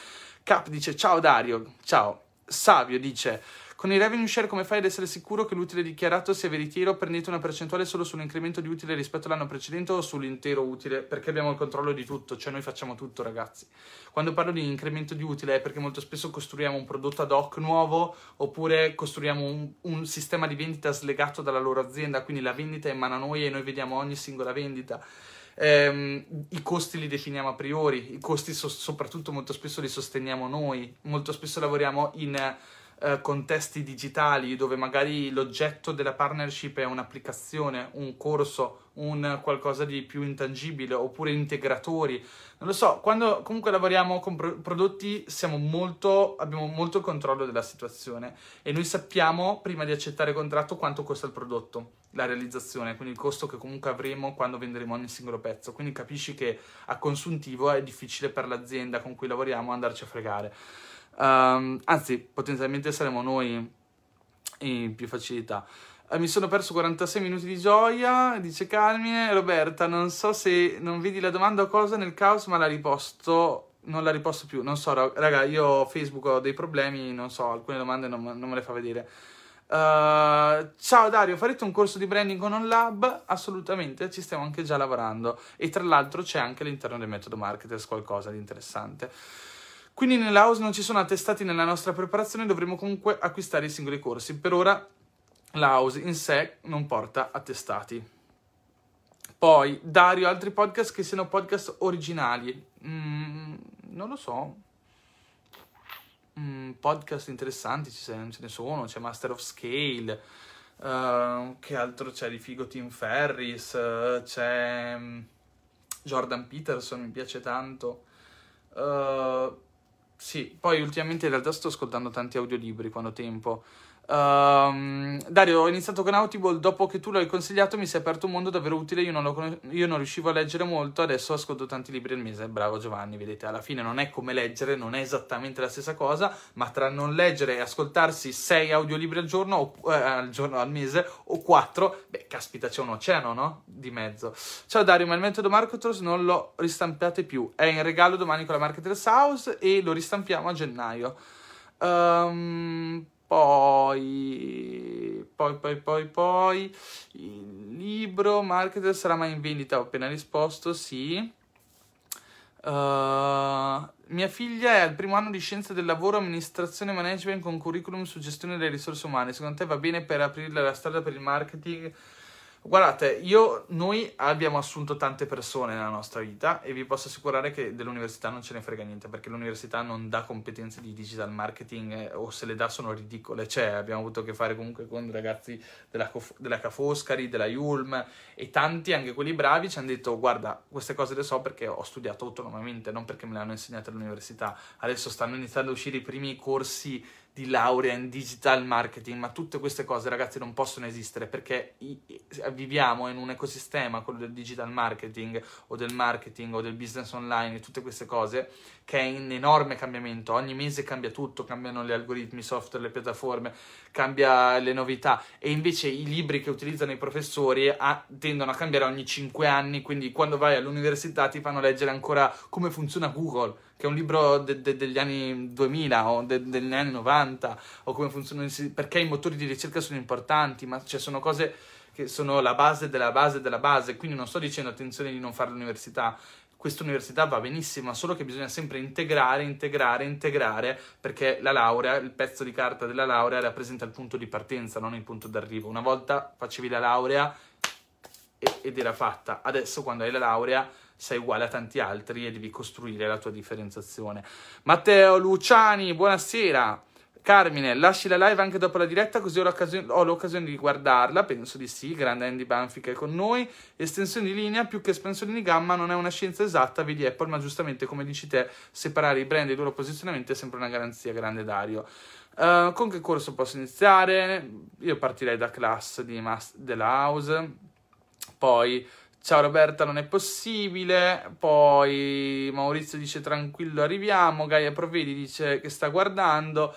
Cap dice, ciao Dario, ciao. Savio dice... Con i revenue share come fai ad essere sicuro che l'utile dichiarato sia veritiero? Prendete una percentuale solo sull'incremento di utile rispetto all'anno precedente o sull'intero utile? Perché abbiamo il controllo di tutto, cioè noi facciamo tutto ragazzi. Quando parlo di incremento di utile è perché molto spesso costruiamo un prodotto ad hoc nuovo oppure costruiamo un, un sistema di vendita slegato dalla loro azienda, quindi la vendita è in mano a noi e noi vediamo ogni singola vendita. Eh, I costi li definiamo a priori, i costi so- soprattutto molto spesso li sosteniamo noi, molto spesso lavoriamo in eh, contesti digitali dove magari l'oggetto della partnership è un'applicazione, un corso, un qualcosa di più intangibile oppure integratori. Non lo so, quando comunque lavoriamo con pro- prodotti molto, abbiamo molto controllo della situazione e noi sappiamo prima di accettare contratto quanto costa il prodotto, la realizzazione, quindi il costo che comunque avremo quando venderemo ogni singolo pezzo. Quindi capisci che a consuntivo è difficile per l'azienda con cui lavoriamo andarci a fregare. Um, anzi, potenzialmente saremo noi in più facilità. Eh, mi sono perso 46 minuti di gioia, dice Carmine. Roberta, non so se non vedi la domanda o cosa nel caos, ma la riposto. Non la riposto più. Non so, raga, io Facebook ho dei problemi, non so, alcune domande non, non me le fa vedere. Uh, ciao Dario, farete un corso di branding con OnLab? Assolutamente, ci stiamo anche già lavorando. E tra l'altro c'è anche all'interno del metodo Marketers qualcosa di interessante. Quindi nell'house non ci sono attestati nella nostra preparazione, dovremo comunque acquistare i singoli corsi. Per ora la house in sé non porta attestati. Poi, Dario, altri podcast che siano podcast originali? Mm, non lo so. Mm, podcast interessanti ce ne sono, c'è Master of Scale, uh, che altro c'è di figo Tim Ferris, uh, c'è um, Jordan Peterson, mi piace tanto. Uh, sì, poi ultimamente in realtà sto ascoltando tanti audiolibri quando ho tempo. Um, Dario, ho iniziato con Audible dopo che tu l'hai consigliato, mi si è aperto un mondo davvero utile. Io non, con- io non, riuscivo a leggere molto, adesso ascolto tanti libri al mese. Bravo Giovanni, vedete, alla fine non è come leggere, non è esattamente la stessa cosa, ma tra non leggere e ascoltarsi 6 audiolibri al giorno, o, eh, al giorno, al mese o 4, beh, caspita, c'è un oceano, no? Di mezzo. Ciao Dario, ma il metodo Marketers non lo ristampate più. È in regalo domani con la Marketers House e lo ristampiamo a gennaio. Um, poi, poi, poi, poi, poi, il libro Marketer sarà mai in vendita? Ho appena risposto sì. Uh, mia figlia è al primo anno di scienze del lavoro, amministrazione e management con curriculum su gestione delle risorse umane. Secondo te va bene per aprire la strada per il marketing? Guardate, io, noi abbiamo assunto tante persone nella nostra vita e vi posso assicurare che dell'università non ce ne frega niente perché l'università non dà competenze di digital marketing eh, o se le dà sono ridicole. Cioè, abbiamo avuto a che fare comunque con ragazzi della, della Ca' Foscari, della Yulm e tanti, anche quelli bravi, ci hanno detto guarda, queste cose le so perché ho studiato autonomamente, non perché me le hanno insegnate all'università. Adesso stanno iniziando a uscire i primi corsi di laurea in digital marketing, ma tutte queste cose, ragazzi, non possono esistere perché viviamo in un ecosistema, quello del digital marketing o del marketing o del business online e tutte queste cose, che è in enorme cambiamento. Ogni mese cambia tutto, cambiano gli algoritmi, i software, le piattaforme, cambia le novità e invece i libri che utilizzano i professori a, tendono a cambiare ogni 5 anni, quindi quando vai all'università ti fanno leggere ancora come funziona Google che è un libro de- de- degli anni 2000 o de- degli anni 90, o come funzionano, perché i motori di ricerca sono importanti, ma cioè, sono cose che sono la base della base della base, quindi non sto dicendo attenzione di non fare l'università, questa università va benissimo, solo che bisogna sempre integrare, integrare, integrare, perché la laurea, il pezzo di carta della laurea rappresenta il punto di partenza, non il punto d'arrivo. Una volta facevi la laurea ed era fatta, adesso quando hai la laurea sei uguale a tanti altri e devi costruire la tua differenziazione. Matteo Luciani, buonasera. Carmine, lasci la live anche dopo la diretta così ho l'occasione, ho l'occasione di guardarla, penso di sì, grande Andy Banfi che è con noi. Estensione di linea più che espansione di gamma non è una scienza esatta, vedi Apple, ma giustamente come dici te, separare i brand e il loro posizionamento è sempre una garanzia, grande Dario. Uh, con che corso posso iniziare? Io partirei da class di Mas- della House, poi Ciao Roberta, non è possibile. Poi Maurizio dice tranquillo, arriviamo. Gaia Provedi dice che sta guardando.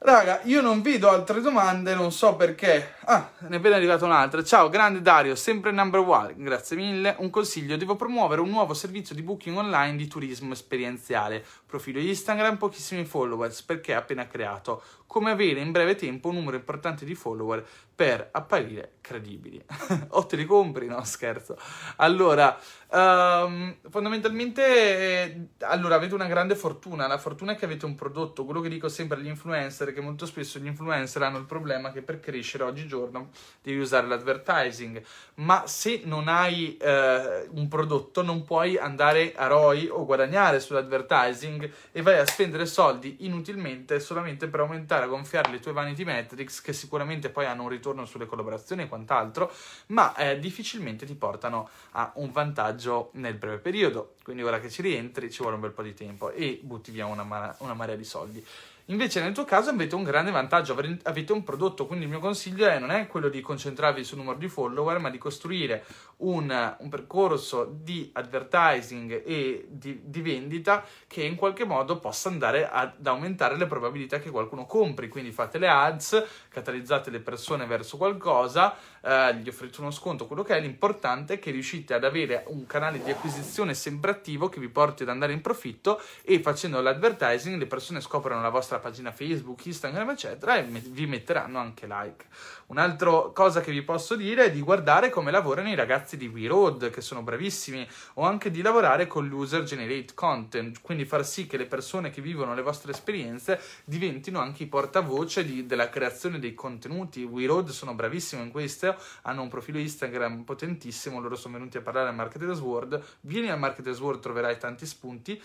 Raga, io non vedo altre domande, non so perché. Ah, ne è appena arrivata un'altra. Ciao, grande Dario, sempre number one. Grazie mille. Un consiglio: devo promuovere un nuovo servizio di booking online di turismo esperienziale. Profilo Instagram, pochissimi followers perché appena creato. Come avere in breve tempo un numero importante di follower per apparire credibili. o te li compri? No, scherzo. Allora, um, fondamentalmente, eh, allora, avete una grande fortuna. La fortuna è che avete un prodotto. Quello che dico sempre agli influencer è che molto spesso gli influencer hanno il problema che per crescere oggigiorno devi usare l'advertising. Ma se non hai eh, un prodotto, non puoi andare a ROI o guadagnare sull'advertising e vai a spendere soldi inutilmente solamente per aumentare, a gonfiare le tue vanity metrics che sicuramente poi hanno un ritorno ritorno sulle collaborazioni e quant'altro, ma eh, difficilmente ti portano a un vantaggio nel breve periodo. Quindi ora che ci rientri ci vuole un bel po' di tempo e butti via una, ma- una marea di soldi. Invece nel tuo caso avete un grande vantaggio, avete un prodotto, quindi il mio consiglio è, non è quello di concentrarvi sul numero di follower, ma di costruire un, un percorso di advertising e di, di, vendita che in qualche modo possa andare ad aumentare le probabilità che qualcuno compri. Quindi fate le ads, catalizzate le persone verso qualcosa, eh, gli offrite uno sconto, quello che è. L'importante è che riuscite ad avere un canale di acquisizione sempre attivo che vi porti ad andare in profitto e facendo l'advertising le persone scoprono la vostra pagina Facebook, Instagram, eccetera, e vi metteranno anche like. Un'altra cosa che vi posso dire è di guardare come lavorano i ragazzi di WeRoad, che sono bravissimi, o anche di lavorare con l'user generate content, quindi far sì che le persone che vivono le vostre esperienze diventino anche i portavoce di, della creazione dei contenuti. WeRoad sono bravissimi in questo, hanno un profilo Instagram potentissimo, loro sono venuti a parlare al Marketers World. Vieni al Marketers World, troverai tanti spunti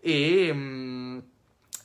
e... Mm,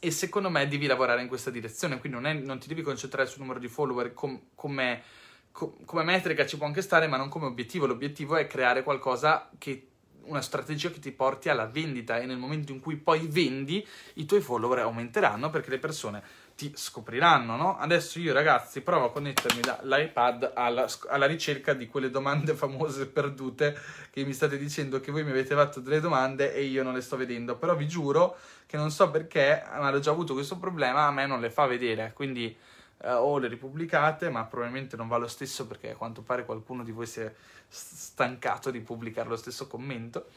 e secondo me devi lavorare in questa direzione, quindi non, è, non ti devi concentrare sul numero di follower com, come, com, come metrica ci può anche stare, ma non come obiettivo. L'obiettivo è creare qualcosa che una strategia che ti porti alla vendita e nel momento in cui poi vendi i tuoi follower aumenteranno perché le persone ti scopriranno, no? Adesso io ragazzi provo a connettermi dall'iPad alla, alla, ricerca di quelle domande famose perdute che mi state dicendo che voi mi avete fatto delle domande e io non le sto vedendo, però vi giuro che non so perché, ma ho già avuto questo problema, a me non le fa vedere, quindi eh, o le ripubblicate, ma probabilmente non va lo stesso perché a quanto pare qualcuno di voi si è stancato di pubblicare lo stesso commento.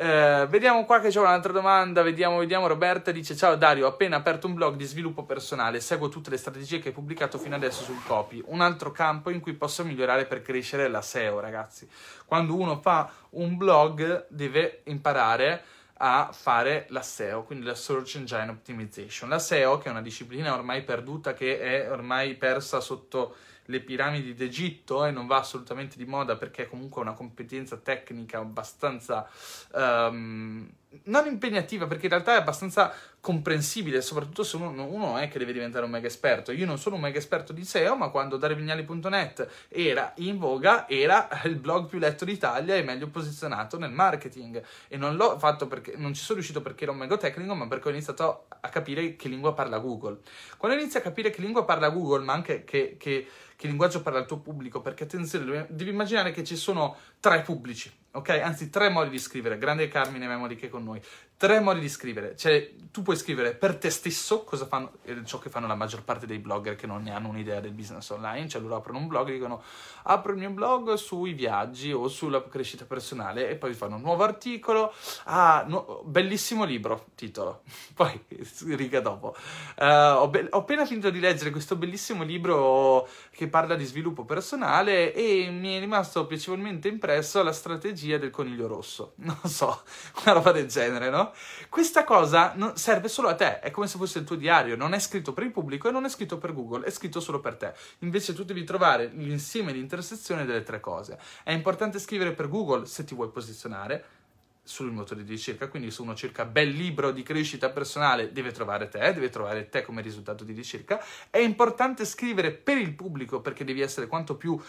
Eh, vediamo qua che c'è un'altra domanda. Vediamo, vediamo. Roberta dice: Ciao Dario, ho appena aperto un blog di sviluppo personale. Seguo tutte le strategie che hai pubblicato fino adesso sul copy. Un altro campo in cui posso migliorare per crescere la SEO, ragazzi. Quando uno fa un blog, deve imparare a fare la SEO, quindi la Search Engine Optimization. La SEO, che è una disciplina ormai perduta, che è ormai persa sotto le piramidi d'Egitto e non va assolutamente di moda perché è comunque una competenza tecnica abbastanza um, non impegnativa perché in realtà è abbastanza comprensibile soprattutto se uno, uno, è che deve diventare un mega esperto. Io non sono un mega esperto di SEO ma quando darevignali.net era in voga era il blog più letto d'Italia e meglio posizionato nel marketing. E non l'ho fatto perché non ci sono riuscito perché ero un mega tecnico ma perché ho iniziato a capire che lingua parla Google. Quando inizi a capire che lingua parla Google ma anche che, che che linguaggio parla il tuo pubblico, perché attenzione, devi immaginare che ci sono tre pubblici, ok? Anzi, tre modi di scrivere. Grande Carmine Memori che è con noi tre modi di scrivere. Cioè, tu puoi scrivere per te stesso, fanno, ciò che fanno la maggior parte dei blogger che non ne hanno un'idea del business online, cioè loro aprono un blog e dicono apro il mio blog sui viaggi o sulla crescita personale e poi fanno un nuovo articolo, ah, no, bellissimo libro, titolo, poi riga dopo. Uh, ho, be- ho appena finito di leggere questo bellissimo libro che parla di sviluppo personale e mi è rimasto piacevolmente impresso la strategia del coniglio rosso. Non so, una roba del genere, no? Questa cosa serve solo a te, è come se fosse il tuo diario, non è scritto per il pubblico e non è scritto per Google, è scritto solo per te. Invece tu devi trovare l'insieme di intersezione delle tre cose. È importante scrivere per Google se ti vuoi posizionare sul motore di ricerca, quindi se uno cerca bel libro di crescita personale deve trovare te, deve trovare te come risultato di ricerca. È importante scrivere per il pubblico perché devi essere quanto più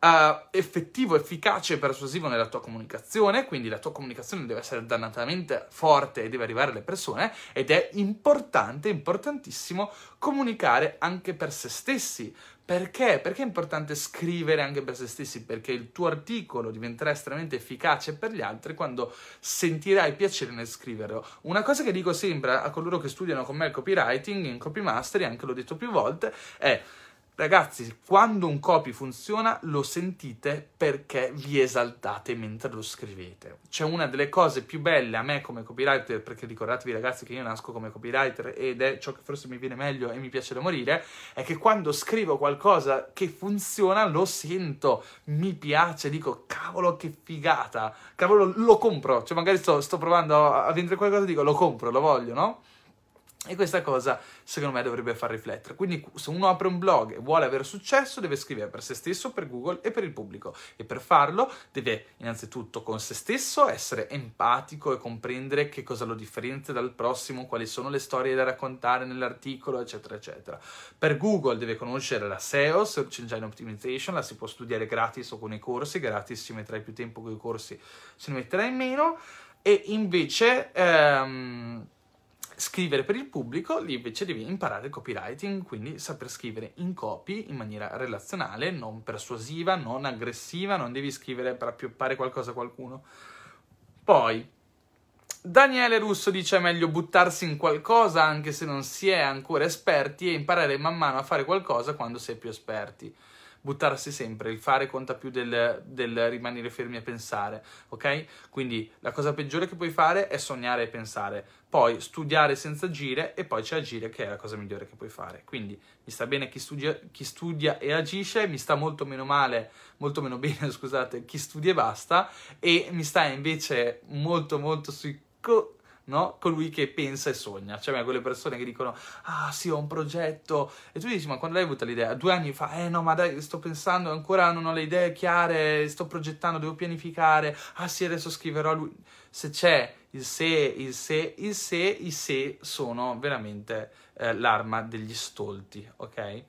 uh, effettivo, efficace e persuasivo nella tua comunicazione, quindi la tua comunicazione deve essere dannatamente forte e deve arrivare alle persone ed è importante, importantissimo comunicare anche per se stessi. Perché? Perché è importante scrivere anche per se stessi? Perché il tuo articolo diventerà estremamente efficace per gli altri quando sentirai piacere nel scriverlo. Una cosa che dico sempre a coloro che studiano con me il copywriting, in copy mastery, anche l'ho detto più volte, è Ragazzi, quando un copy funziona lo sentite perché vi esaltate mentre lo scrivete. C'è una delle cose più belle a me come copywriter, perché ricordatevi ragazzi che io nasco come copywriter ed è ciò che forse mi viene meglio e mi piace da morire, è che quando scrivo qualcosa che funziona lo sento, mi piace, dico cavolo che figata, cavolo lo compro, cioè magari sto, sto provando a vendere qualcosa e dico lo compro, lo voglio, no? E questa cosa secondo me dovrebbe far riflettere. Quindi se uno apre un blog e vuole avere successo deve scrivere per se stesso, per Google e per il pubblico. E per farlo deve innanzitutto con se stesso essere empatico e comprendere che cosa lo differenzia dal prossimo, quali sono le storie da raccontare nell'articolo, eccetera, eccetera. Per Google deve conoscere la SEO, Search Engine Optimization, la si può studiare gratis o con i corsi, gratis ci metterai più tempo con i corsi, se ne metterai meno. E invece... Ehm, scrivere per il pubblico, lì invece devi imparare il copywriting, quindi saper scrivere in copy in maniera relazionale, non persuasiva, non aggressiva, non devi scrivere per appioppare qualcosa a qualcuno. Poi, Daniele Russo dice è meglio buttarsi in qualcosa anche se non si è ancora esperti e imparare man mano a fare qualcosa quando si è più esperti buttarsi sempre, il fare conta più del, del, rimanere fermi a pensare, ok? Quindi la cosa peggiore che puoi fare è sognare e pensare, poi studiare senza agire e poi c'è agire che è la cosa migliore che puoi fare. Quindi mi sta bene chi studia, chi studia e agisce, mi sta molto meno male, molto meno bene, scusate, chi studia e basta e mi sta invece molto molto sui no? Colui che pensa e sogna, cioè quelle persone che dicono ah sì ho un progetto e tu dici ma quando l'hai avuta l'idea? Due anni fa, eh no ma dai sto pensando ancora non ho le idee chiare, sto progettando, devo pianificare, ah sì adesso scriverò lui. Se c'è il se, il se, il se, i se sono veramente eh, l'arma degli stolti, ok?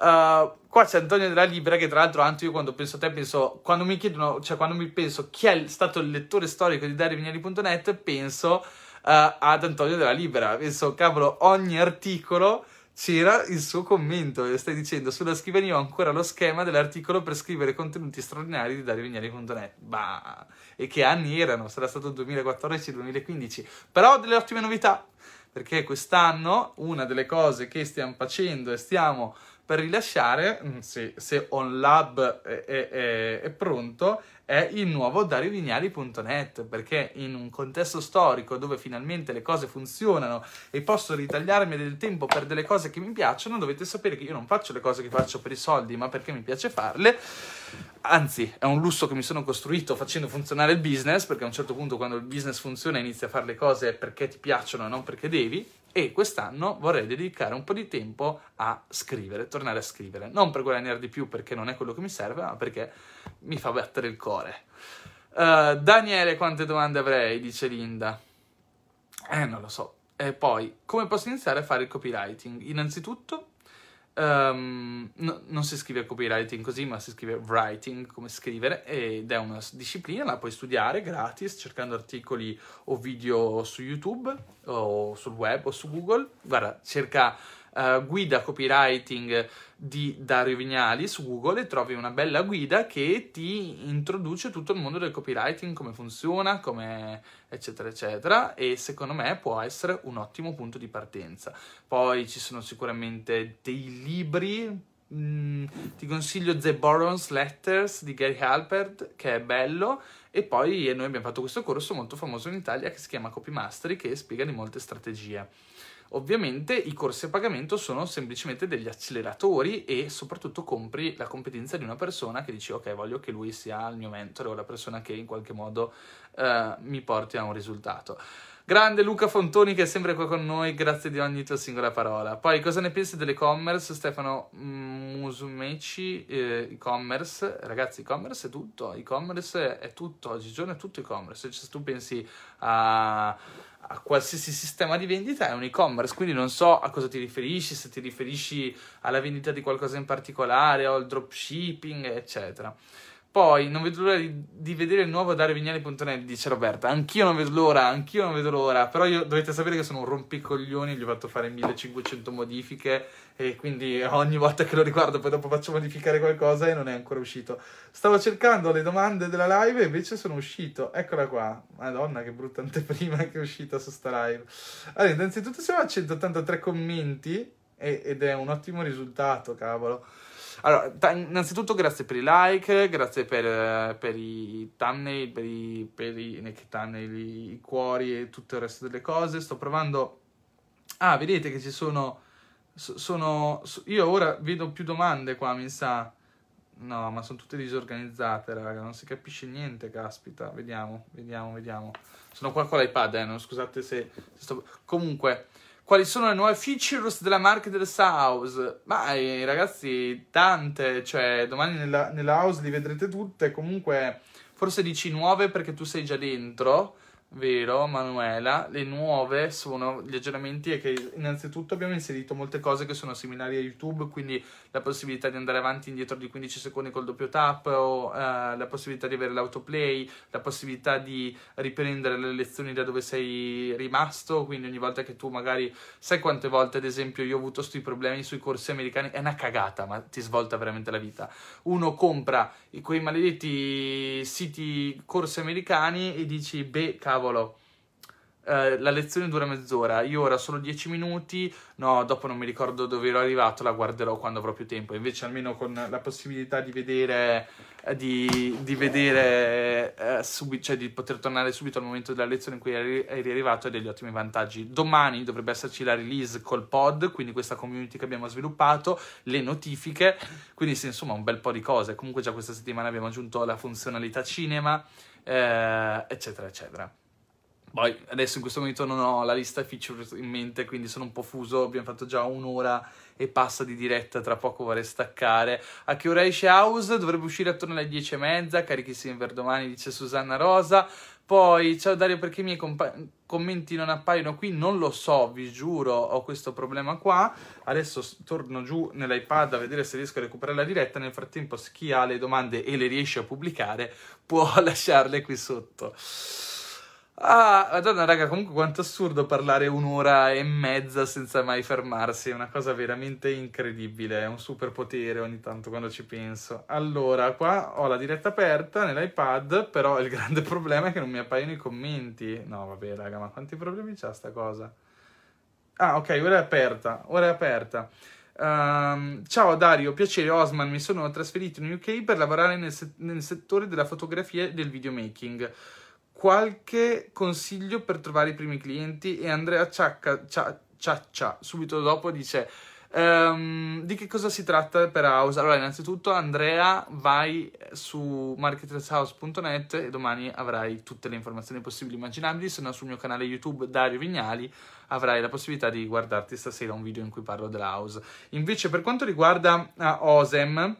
Uh, qua c'è Antonio della Libera che tra l'altro Anto io quando penso a te penso quando mi chiedono cioè quando mi penso chi è stato il lettore storico di DarioVignali.net penso uh, ad Antonio della Libera penso cavolo ogni articolo c'era il suo commento. E stai dicendo sulla scrivania ho ancora lo schema dell'articolo per scrivere contenuti straordinari di DarioVignali.net bah e che anni erano? Sarà stato 2014-2015 però delle ottime novità perché quest'anno una delle cose che stiamo facendo e stiamo per rilasciare, mm, se, se OnLab è, è, è, pronto, è il nuovo dariovignali.net, perché in un contesto storico dove finalmente le cose funzionano e posso ritagliarmi del tempo per delle cose che mi piacciono, dovete sapere che io non faccio le cose che faccio per i soldi, ma perché mi piace farle. Anzi, è un lusso che mi sono costruito facendo funzionare il business, perché a un certo punto quando il business funziona inizi a fare le cose perché ti piacciono e non perché devi e quest'anno vorrei dedicare un po' di tempo a scrivere, tornare a scrivere, non per guadagnare di più perché non è quello che mi serve, ma perché mi fa battere il cuore. Uh, Daniele, quante domande avrei? dice Linda. Eh, non lo so. E poi, come posso iniziare a fare il copywriting? Innanzitutto, Um, no, non si scrive copywriting così, ma si scrive writing, come scrivere, ed è una disciplina, la puoi studiare gratis cercando articoli o video su YouTube o sul web o su Google. Guarda, cerca uh, guida copywriting di Dario Vignali su Google e trovi una bella guida che ti introduce tutto il mondo del copywriting, come funziona, come eccetera eccetera e secondo me può essere un ottimo punto di partenza. Poi ci sono sicuramente dei libri Mm, ti consiglio The Boron's Letters di Gary Halpert, che è bello, e poi noi abbiamo fatto questo corso molto famoso in Italia che si chiama Copy Mastery, che spiega di molte strategie. Ovviamente i corsi a pagamento sono semplicemente degli acceleratori e soprattutto compri la competenza di una persona che dici ok voglio che lui sia il mio mentore o la persona che in qualche modo uh, mi porti a un risultato. Grande Luca Fontoni che è sempre qua con noi, grazie di ogni tua singola parola. Poi cosa ne pensi dell'e-commerce? Stefano Musumeci, eh, e-commerce, ragazzi e-commerce è tutto, e-commerce è tutto, oggigiorno è tutto e-commerce. Cioè, se tu pensi a a qualsiasi sistema di vendita è un e-commerce, quindi non so a cosa ti riferisci, se ti riferisci alla vendita di qualcosa in particolare o al dropshipping, eccetera. Poi non vedo l'ora di, di vedere il nuovo dariovignali.net, dice Roberta. Anch'io non vedo l'ora, anch'io non vedo l'ora. Però io dovete sapere che sono un rompicoglioni, gli ho fatto fare 1500 modifiche e quindi ogni volta che lo riguardo poi dopo faccio modificare qualcosa e non è ancora uscito. Stavo cercando le domande della live e invece sono uscito. Eccola qua. Madonna che brutta anteprima che è uscita su sta live. Allora, innanzitutto siamo a 183 commenti ed è un ottimo risultato, cavolo. Allora, t- innanzitutto grazie per i like, grazie per, per i thumbnail, per i, per i, thumbnail, i cuori e tutto il resto delle cose. Sto provando... Ah, vedete che ci sono... sono io ora vedo più domande qua, mi sa. No, ma sono tutte disorganizzate, raga, non si capisce niente, caspita. Vediamo, vediamo, vediamo. Sono qua con l'iPad, eh, non scusate se, se sto... Comunque, quali sono le nuove features della Marketers House? Ma eh, ragazzi, tante, cioè domani nella, nella house li vedrete tutte, comunque forse dici nuove perché tu sei già dentro, Vero, Manuela. Le nuove sono gli aggiornamenti è che innanzitutto abbiamo inserito molte cose che sono similari a YouTube, quindi la possibilità di andare avanti e indietro di 15 secondi col doppio tap o uh, la possibilità di avere l'autoplay, la possibilità di riprendere le lezioni da dove sei rimasto, quindi ogni volta che tu magari sai quante volte ad esempio io ho avuto questi problemi sui corsi americani, è una cagata, ma ti svolta veramente la vita. Uno compra quei maledetti siti corsi americani e dici "Beh, cavolo, cavolo, eh, la lezione dura mezz'ora, io ora solo 10 minuti, no, dopo non mi ricordo dove ero arrivato, la guarderò quando avrò più tempo. Invece almeno con la possibilità di vedere, eh, di, di vedere eh, subito, cioè di poter tornare subito al momento della lezione in cui eri, eri arrivato, ha degli ottimi vantaggi. Domani dovrebbe esserci la release col pod, quindi questa community che abbiamo sviluppato, le notifiche, quindi sì, insomma un bel po' di cose. Comunque già questa settimana abbiamo aggiunto la funzionalità cinema, eh, eccetera, eccetera. Poi adesso in questo momento non ho la lista feature in mente, quindi sono un po' fuso. Abbiamo fatto già un'ora e passa di diretta, tra poco vorrei staccare. A che ora esce House? Dovrebbe uscire attorno alle 10 e mezza, carichissimi per domani, dice Susanna Rosa. Poi, ciao Dario, perché i miei compa- commenti non appaiono qui? Non lo so, vi giuro, ho questo problema qua. Adesso torno giù nell'iPad a vedere se riesco a recuperare la diretta. Nel frattempo, chi ha le domande e le riesce a pubblicare può lasciarle qui sotto. Ah, madonna raga, comunque quanto assurdo parlare un'ora e mezza senza mai fermarsi, è una cosa veramente incredibile, è un superpotere ogni tanto quando ci penso. Allora, qua ho la diretta aperta nell'iPad, però il grande problema è che non mi appaiono i commenti. No, vabbè raga, ma quanti problemi c'ha sta cosa? Ah, ok, ora è aperta, ora è aperta. Um, ciao Dario, piacere Osman, mi sono trasferito in UK per lavorare nel, se- nel settore della fotografia e del videomaking qualche consiglio per trovare i primi clienti e Andrea Ciacca, Ciaccia subito dopo dice um, di che cosa si tratta per House? Allora innanzitutto Andrea vai su marketershouse.net e domani avrai tutte le informazioni possibili e immaginabili, se no sul mio canale YouTube Dario Vignali avrai la possibilità di guardarti stasera un video in cui parlo della House. Invece per quanto riguarda uh, Osem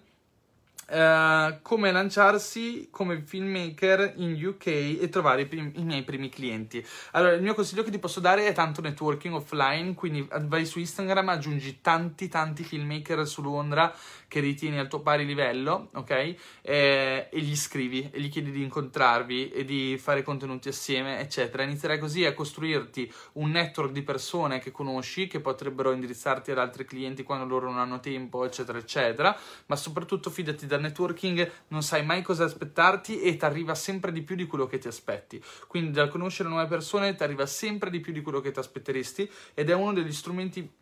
Uh, come lanciarsi come filmmaker in UK e trovare i, prim- i, miei primi clienti. Allora, il mio consiglio che ti posso dare è tanto networking offline, quindi vai su Instagram, aggiungi tanti tanti filmmaker su Londra che ritieni al tuo pari livello, ok? E, e gli scrivi e gli chiedi di incontrarvi e di fare contenuti assieme, eccetera. Inizierai così a costruirti un network di persone che conosci, che potrebbero indirizzarti ad altri clienti quando loro non hanno tempo, eccetera, eccetera. Ma soprattutto fidati networking, non sai mai cosa aspettarti e ti arriva sempre di più di quello che ti aspetti. Quindi dal conoscere nuove persone ti arriva sempre di più di quello che ti aspetteresti ed è uno degli strumenti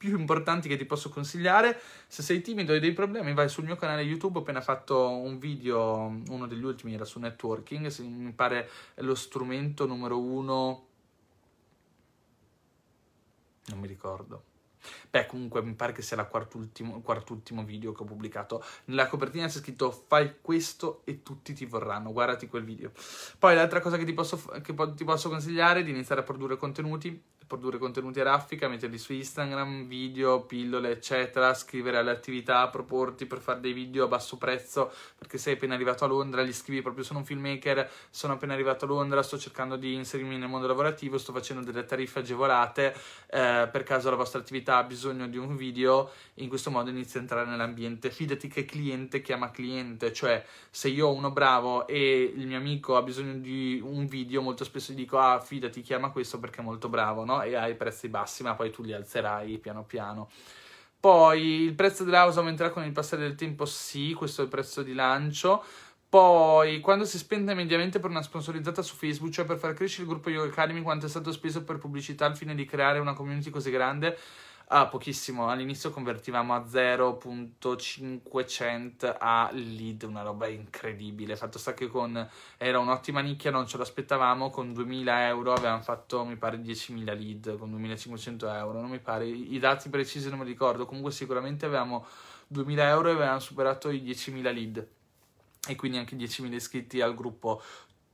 più importanti che ti posso consigliare. Se sei timido e hai dei problemi, vai sul mio canale YouTube. Ho appena fatto un video, uno degli ultimi era su networking. Se mi pare lo strumento numero uno. Non mi ricordo. Beh, comunque mi pare che sia il quartultimo, video che ho pubblicato. Nella copertina c'è scritto fai questo e tutti ti vorranno. Guardati quel video. Poi l'altra cosa che ti posso, che ti posso consigliare è di iniziare a produrre contenuti produrre contenuti a raffica, metterli su Instagram, video, pillole, eccetera, scrivere alle attività, proporti per fare dei video a basso prezzo, perché sei appena arrivato a Londra, gli scrivi proprio sono un filmmaker, sono appena arrivato a Londra, sto cercando di inserirmi nel mondo lavorativo, sto facendo delle tariffe agevolate, eh, per caso la vostra attività ha bisogno di un video, in questo modo inizi a entrare nell'ambiente. Fidati che cliente chiama cliente, cioè se io ho uno bravo e il mio amico ha bisogno di un video, molto spesso gli dico ah fidati chiama questo perché è molto bravo, no? E hai prezzi bassi, ma poi tu li alzerai piano piano. Poi il prezzo dell'house aumenterà con il passare del tempo? Sì, questo è il prezzo di lancio. Poi, quando si spende mediamente per una sponsorizzata su Facebook, cioè per far crescere il gruppo Yoga Academy, quanto è stato speso per pubblicità al fine di creare una community così grande? Ah, pochissimo. All'inizio convertivamo a 0.500 a lead, una roba incredibile. Fatto sta che con era un'ottima nicchia, non ce l'aspettavamo. Con 2000 euro avevamo fatto, mi pare, 10.000 lead, con 2500 euro. Non mi pare, i dati precisi non mi ricordo. Comunque, sicuramente avevamo 2000 euro e avevamo superato i 10.000 lead. E quindi anche 10.000 iscritti al gruppo.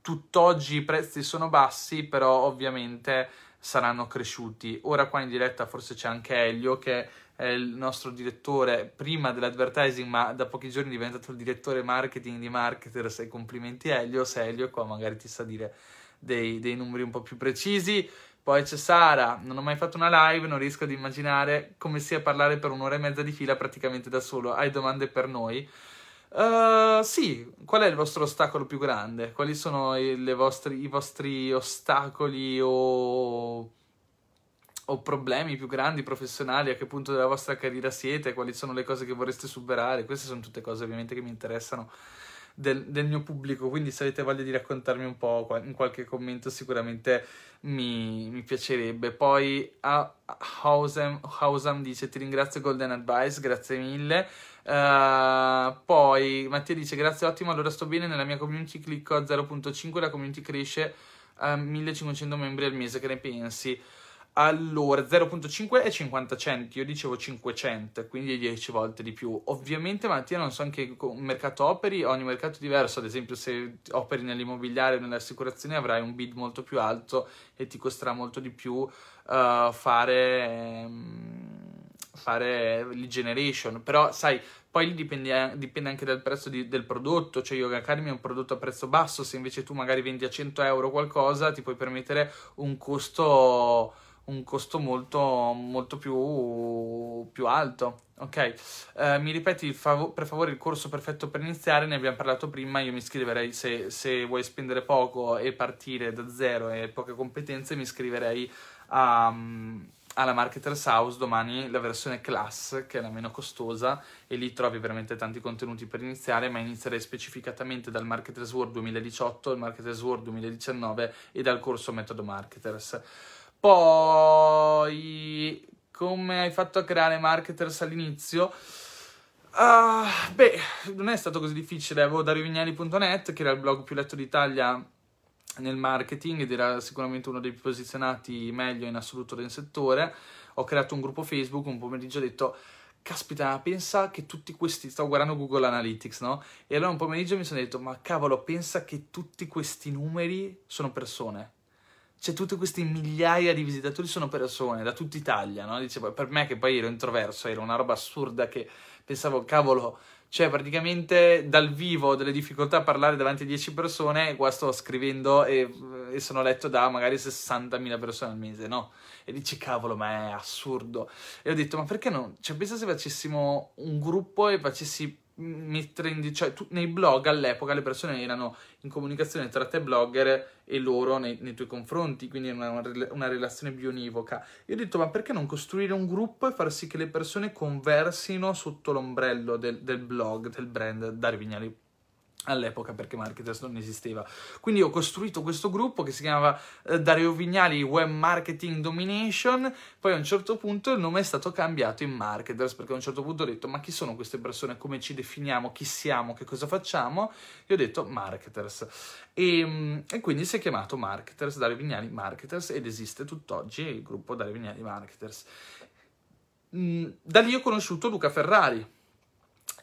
Tutt'oggi i prezzi sono bassi, però ovviamente saranno cresciuti. Ora qua in diretta forse c'è anche Elio che è il nostro direttore prima dell'advertising ma da pochi giorni è diventato il direttore marketing di Marketers e complimenti Elio, se Elio qua magari ti sa dire dei, dei numeri un po' più precisi. Poi c'è Sara, non ho mai fatto una live, non riesco ad immaginare come sia parlare per un'ora e mezza di fila praticamente da solo. Hai domande per noi? Uh, sì, qual è il vostro ostacolo più grande? Quali sono i, vostri, i vostri ostacoli o o problemi più grandi professionali, a che punto della vostra carriera siete, quali sono le cose che vorreste superare. Queste sono tutte cose ovviamente che mi interessano del, del mio pubblico, quindi se avete voglia di raccontarmi un po' in qualche commento sicuramente mi, mi piacerebbe. Poi a Hausam, Hausam dice ti ringrazio Golden Advice, grazie mille. Uh, poi Mattia dice grazie ottimo, allora sto bene, nella mia community clicco a 0.5, la community cresce a 1500 membri al mese, che ne pensi? Allora, 0.5 è 50 centi, io dicevo 500, quindi 10 volte di più. Ovviamente, Mattia, non so anche un mercato operi, ogni mercato è diverso, ad esempio se operi nell'immobiliare o nelle assicurazioni avrai un bid molto più alto e ti costerà molto di più uh, fare, um, fare lead generation, però sai, poi dipende, dipende anche dal prezzo di, del prodotto, cioè Yoga Academy è un prodotto a prezzo basso, se invece tu magari vendi a 100 euro qualcosa ti puoi permettere un costo un costo molto, molto più, più alto. Ok, uh, mi ripeti fav- per favore il corso perfetto per iniziare, ne abbiamo parlato prima, io mi iscriverei se, se vuoi spendere poco e partire da zero e poche competenze, mi iscriverei a, um, alla Marketers House domani la versione Class che è la meno costosa e lì trovi veramente tanti contenuti per iniziare ma inizierei specificatamente dal Marketers World 2018, il Marketers World 2019 e dal corso Metodo Marketers. Poi, come hai fatto a creare marketers all'inizio? Uh, beh, non è stato così difficile. Avevo dariovignali.net, che era il blog più letto d'Italia nel marketing ed era sicuramente uno dei più posizionati meglio in assoluto del settore. Ho creato un gruppo Facebook, un pomeriggio ho detto caspita, pensa che tutti questi, stavo guardando Google Analytics, no? E allora un pomeriggio mi sono detto, ma cavolo, pensa che tutti questi numeri sono persone c'è tutte queste migliaia di visitatori, sono persone da tutta Italia, no? Dicevo, per me che poi ero introverso, era una roba assurda che pensavo, cavolo, cioè praticamente dal vivo ho delle difficoltà a parlare davanti a 10 persone qua sto scrivendo e, e sono letto da magari 60.000 persone al mese, no? E dici, cavolo, ma è assurdo. E ho detto, ma perché no? Cioè, pensa se facessimo un gruppo e facessi mettere in, cioè, tu, nei blog all'epoca le persone erano in comunicazione tra te blogger e loro nei, nei tuoi confronti, quindi una, una, una relazione bionivoca. Io ho detto, ma perché non costruire un gruppo e far sì che le persone conversino sotto l'ombrello del, del blog, del brand Dario Vignali all'epoca perché Marketers non esisteva. Quindi ho costruito questo gruppo che si chiamava eh, Dario Vignali Web Marketing Domination, poi a un certo punto il nome è stato cambiato in Marketers perché a un certo punto ho detto ma chi sono queste persone, come ci definiamo, chi siamo, che cosa facciamo? E ho detto Marketers. E, mm, e quindi si è chiamato Marketers, Dario Vignali Marketers ed esiste tutt'oggi il gruppo Dario Vignali Marketers. Mm, da lì ho conosciuto Luca Ferrari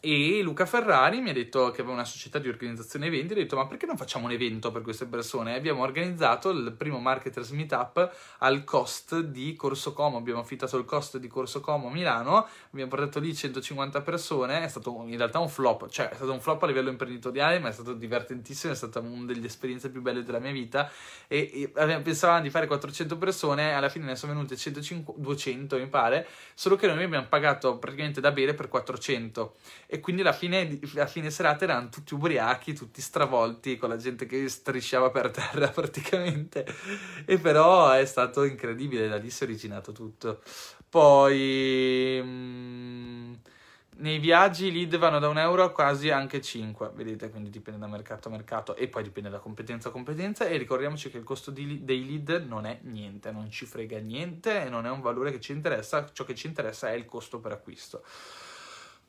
e Luca Ferrari mi ha detto che aveva una società di organizzazione eventi, ha detto ma perché non facciamo un evento per queste persone? E abbiamo organizzato il primo Marketers Meetup al cost di Corso Como, abbiamo affittato il cost di Corso Como a Milano, abbiamo portato lì 150 persone, è stato in realtà un flop, cioè è stato un flop a livello imprenditoriale ma è stato divertentissimo, è stata una delle esperienze più belle della mia vita. E, e pensavamo di fare 400 persone, alla fine ne sono venute 150, 200 mi pare, solo che noi abbiamo pagato praticamente da bere per 400 e quindi la fine, la fine serata erano tutti ubriachi, tutti stravolti, con la gente che strisciava per terra praticamente. E però è stato incredibile, da lì si è originato tutto. Poi... Mh, mm, nei viaggi i lead vanno da un euro a quasi anche 5, vedete, quindi dipende da mercato a mercato e poi dipende da competenza a competenza e ricordiamoci che il costo di, dei lead non è niente, non ci frega niente e non è un valore che ci interessa, ciò che ci interessa è il costo per acquisto.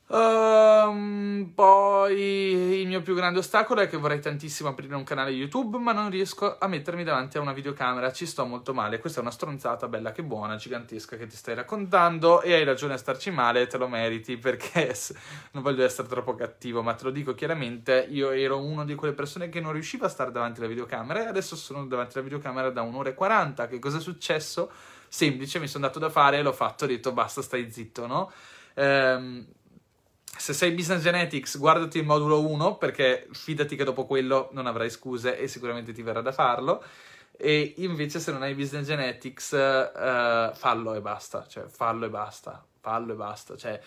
Um, poi il mio più grande ostacolo è che vorrei tantissimo aprire un canale YouTube, ma non riesco a mettermi davanti a una videocamera. Ci sto molto male. Questa è una stronzata bella che buona, gigantesca che ti stai raccontando. E hai ragione a starci male, te lo meriti perché non voglio essere troppo cattivo, ma te lo dico chiaramente. Io ero una di quelle persone che non riusciva a stare davanti alla videocamera e adesso sono davanti alla videocamera da un'ora e quaranta. Che cosa è successo? Semplice, mi sono dato da fare, l'ho fatto, ho detto basta, stai zitto, no? Ehm se sei Business Genetics, guardati il modulo 1 perché fidati che dopo quello non avrai scuse e sicuramente ti verrà da farlo. E invece se non hai business genetics, uh, fallo e basta, cioè fallo e basta, fallo e basta, cioè...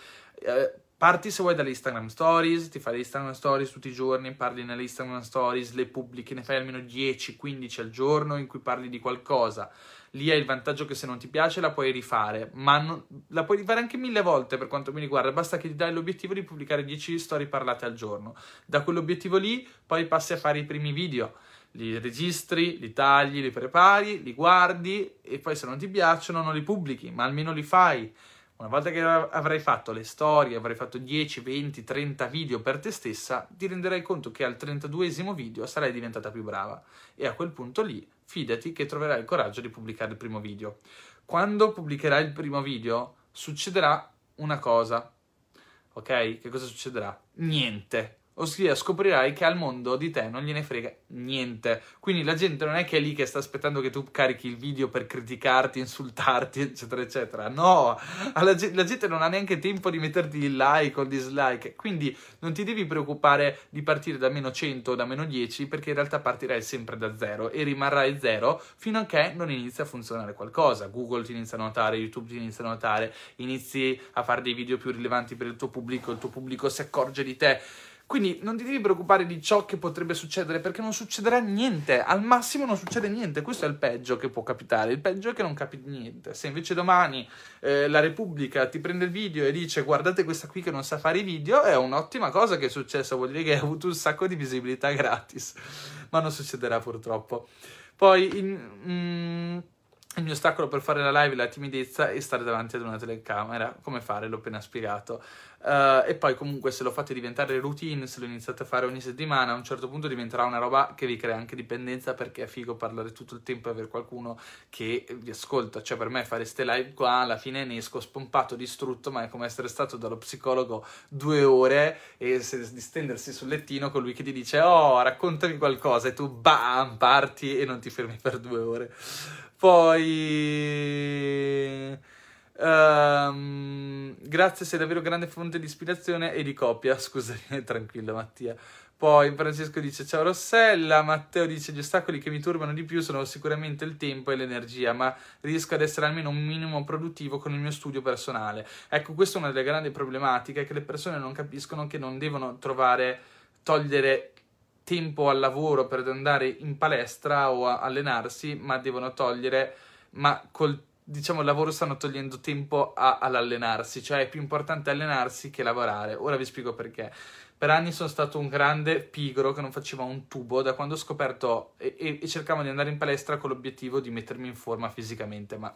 Uh, Parti se vuoi dalle Instagram Stories, ti fai le Instagram Stories tutti i giorni, parli nelle Instagram Stories, le pubblichi, ne fai almeno 10-15 al giorno in cui parli di qualcosa. Lì hai il vantaggio che se non ti piace la puoi rifare, ma non, la puoi rifare anche mille volte per quanto mi riguarda, basta che ti dai l'obiettivo di pubblicare 10 storie parlate al giorno. Da quell'obiettivo lì poi passi a fare i primi video li registri, li tagli, li prepari, li guardi e poi se non ti piacciono non li pubblichi, ma almeno li fai. Una volta che avrai fatto le storie, avrai fatto 10, 20, 30 video per te stessa, ti renderai conto che al 32esimo video sarai diventata più brava e a quel punto lì fidati che troverai il coraggio di pubblicare il primo video. Quando pubblicherai il primo video succederà una cosa. Ok? Che cosa succederà? Niente ossia scoprirai che al mondo di te non gliene frega niente. Quindi la gente non è che è lì che sta aspettando che tu carichi il video per criticarti, insultarti, eccetera, eccetera. No, la, la gente non ha neanche tempo di metterti il like o il dislike. Quindi non ti devi preoccupare di partire da meno 100 o da meno 10, perché in realtà partirai sempre da zero e rimarrai zero fino a che non inizia a funzionare qualcosa. Google ti inizia a notare, YouTube ti inizia a notare, inizi a fare dei video più rilevanti per il tuo pubblico, il tuo pubblico si accorge di te quindi non ti devi preoccupare di ciò che potrebbe succedere perché non succederà niente, al massimo non succede niente, questo è il peggio che può capitare, il peggio è che non capiti niente. Se invece domani eh, la Repubblica ti prende il video e dice guardate questa qui che non sa fare i video, è un'ottima cosa che è successa, vuol dire che hai avuto un sacco di visibilità gratis, ma non succederà purtroppo. Poi... In, mm, il mio ostacolo per fare la live è la timidezza e stare davanti ad una telecamera. Come fare? L'ho appena spiegato. Uh, e poi comunque se lo fate diventare routine, se lo iniziate a fare ogni settimana, a un certo punto diventerà una roba che vi crea anche dipendenza perché è figo parlare tutto il tempo e avere qualcuno che vi ascolta. Cioè per me fare ste live qua alla fine ne esco spompato, distrutto, ma è come essere stato dallo psicologo due ore e se, distendersi sul lettino con lui che ti dice oh raccontami qualcosa e tu bam parti e non ti fermi per due ore. Poi... Um, grazie, sei davvero grande fonte di ispirazione e di coppia. Scusami, tranquillo Mattia. Poi Francesco dice ciao Rossella, Matteo dice gli ostacoli che mi turbano di più sono sicuramente il tempo e l'energia, ma riesco ad essere almeno un minimo produttivo con il mio studio personale. Ecco, questa è una delle grandi problematiche, che le persone non capiscono che non devono trovare, togliere tempo al lavoro per andare in palestra o allenarsi, ma devono togliere, ma col diciamo, il lavoro stanno togliendo tempo a, all'allenarsi, cioè è più importante allenarsi che lavorare. Ora vi spiego perché. Per anni sono stato un grande pigro che non faceva un tubo da quando ho scoperto e, e, e cercavo di andare in palestra con l'obiettivo di mettermi in forma fisicamente, ma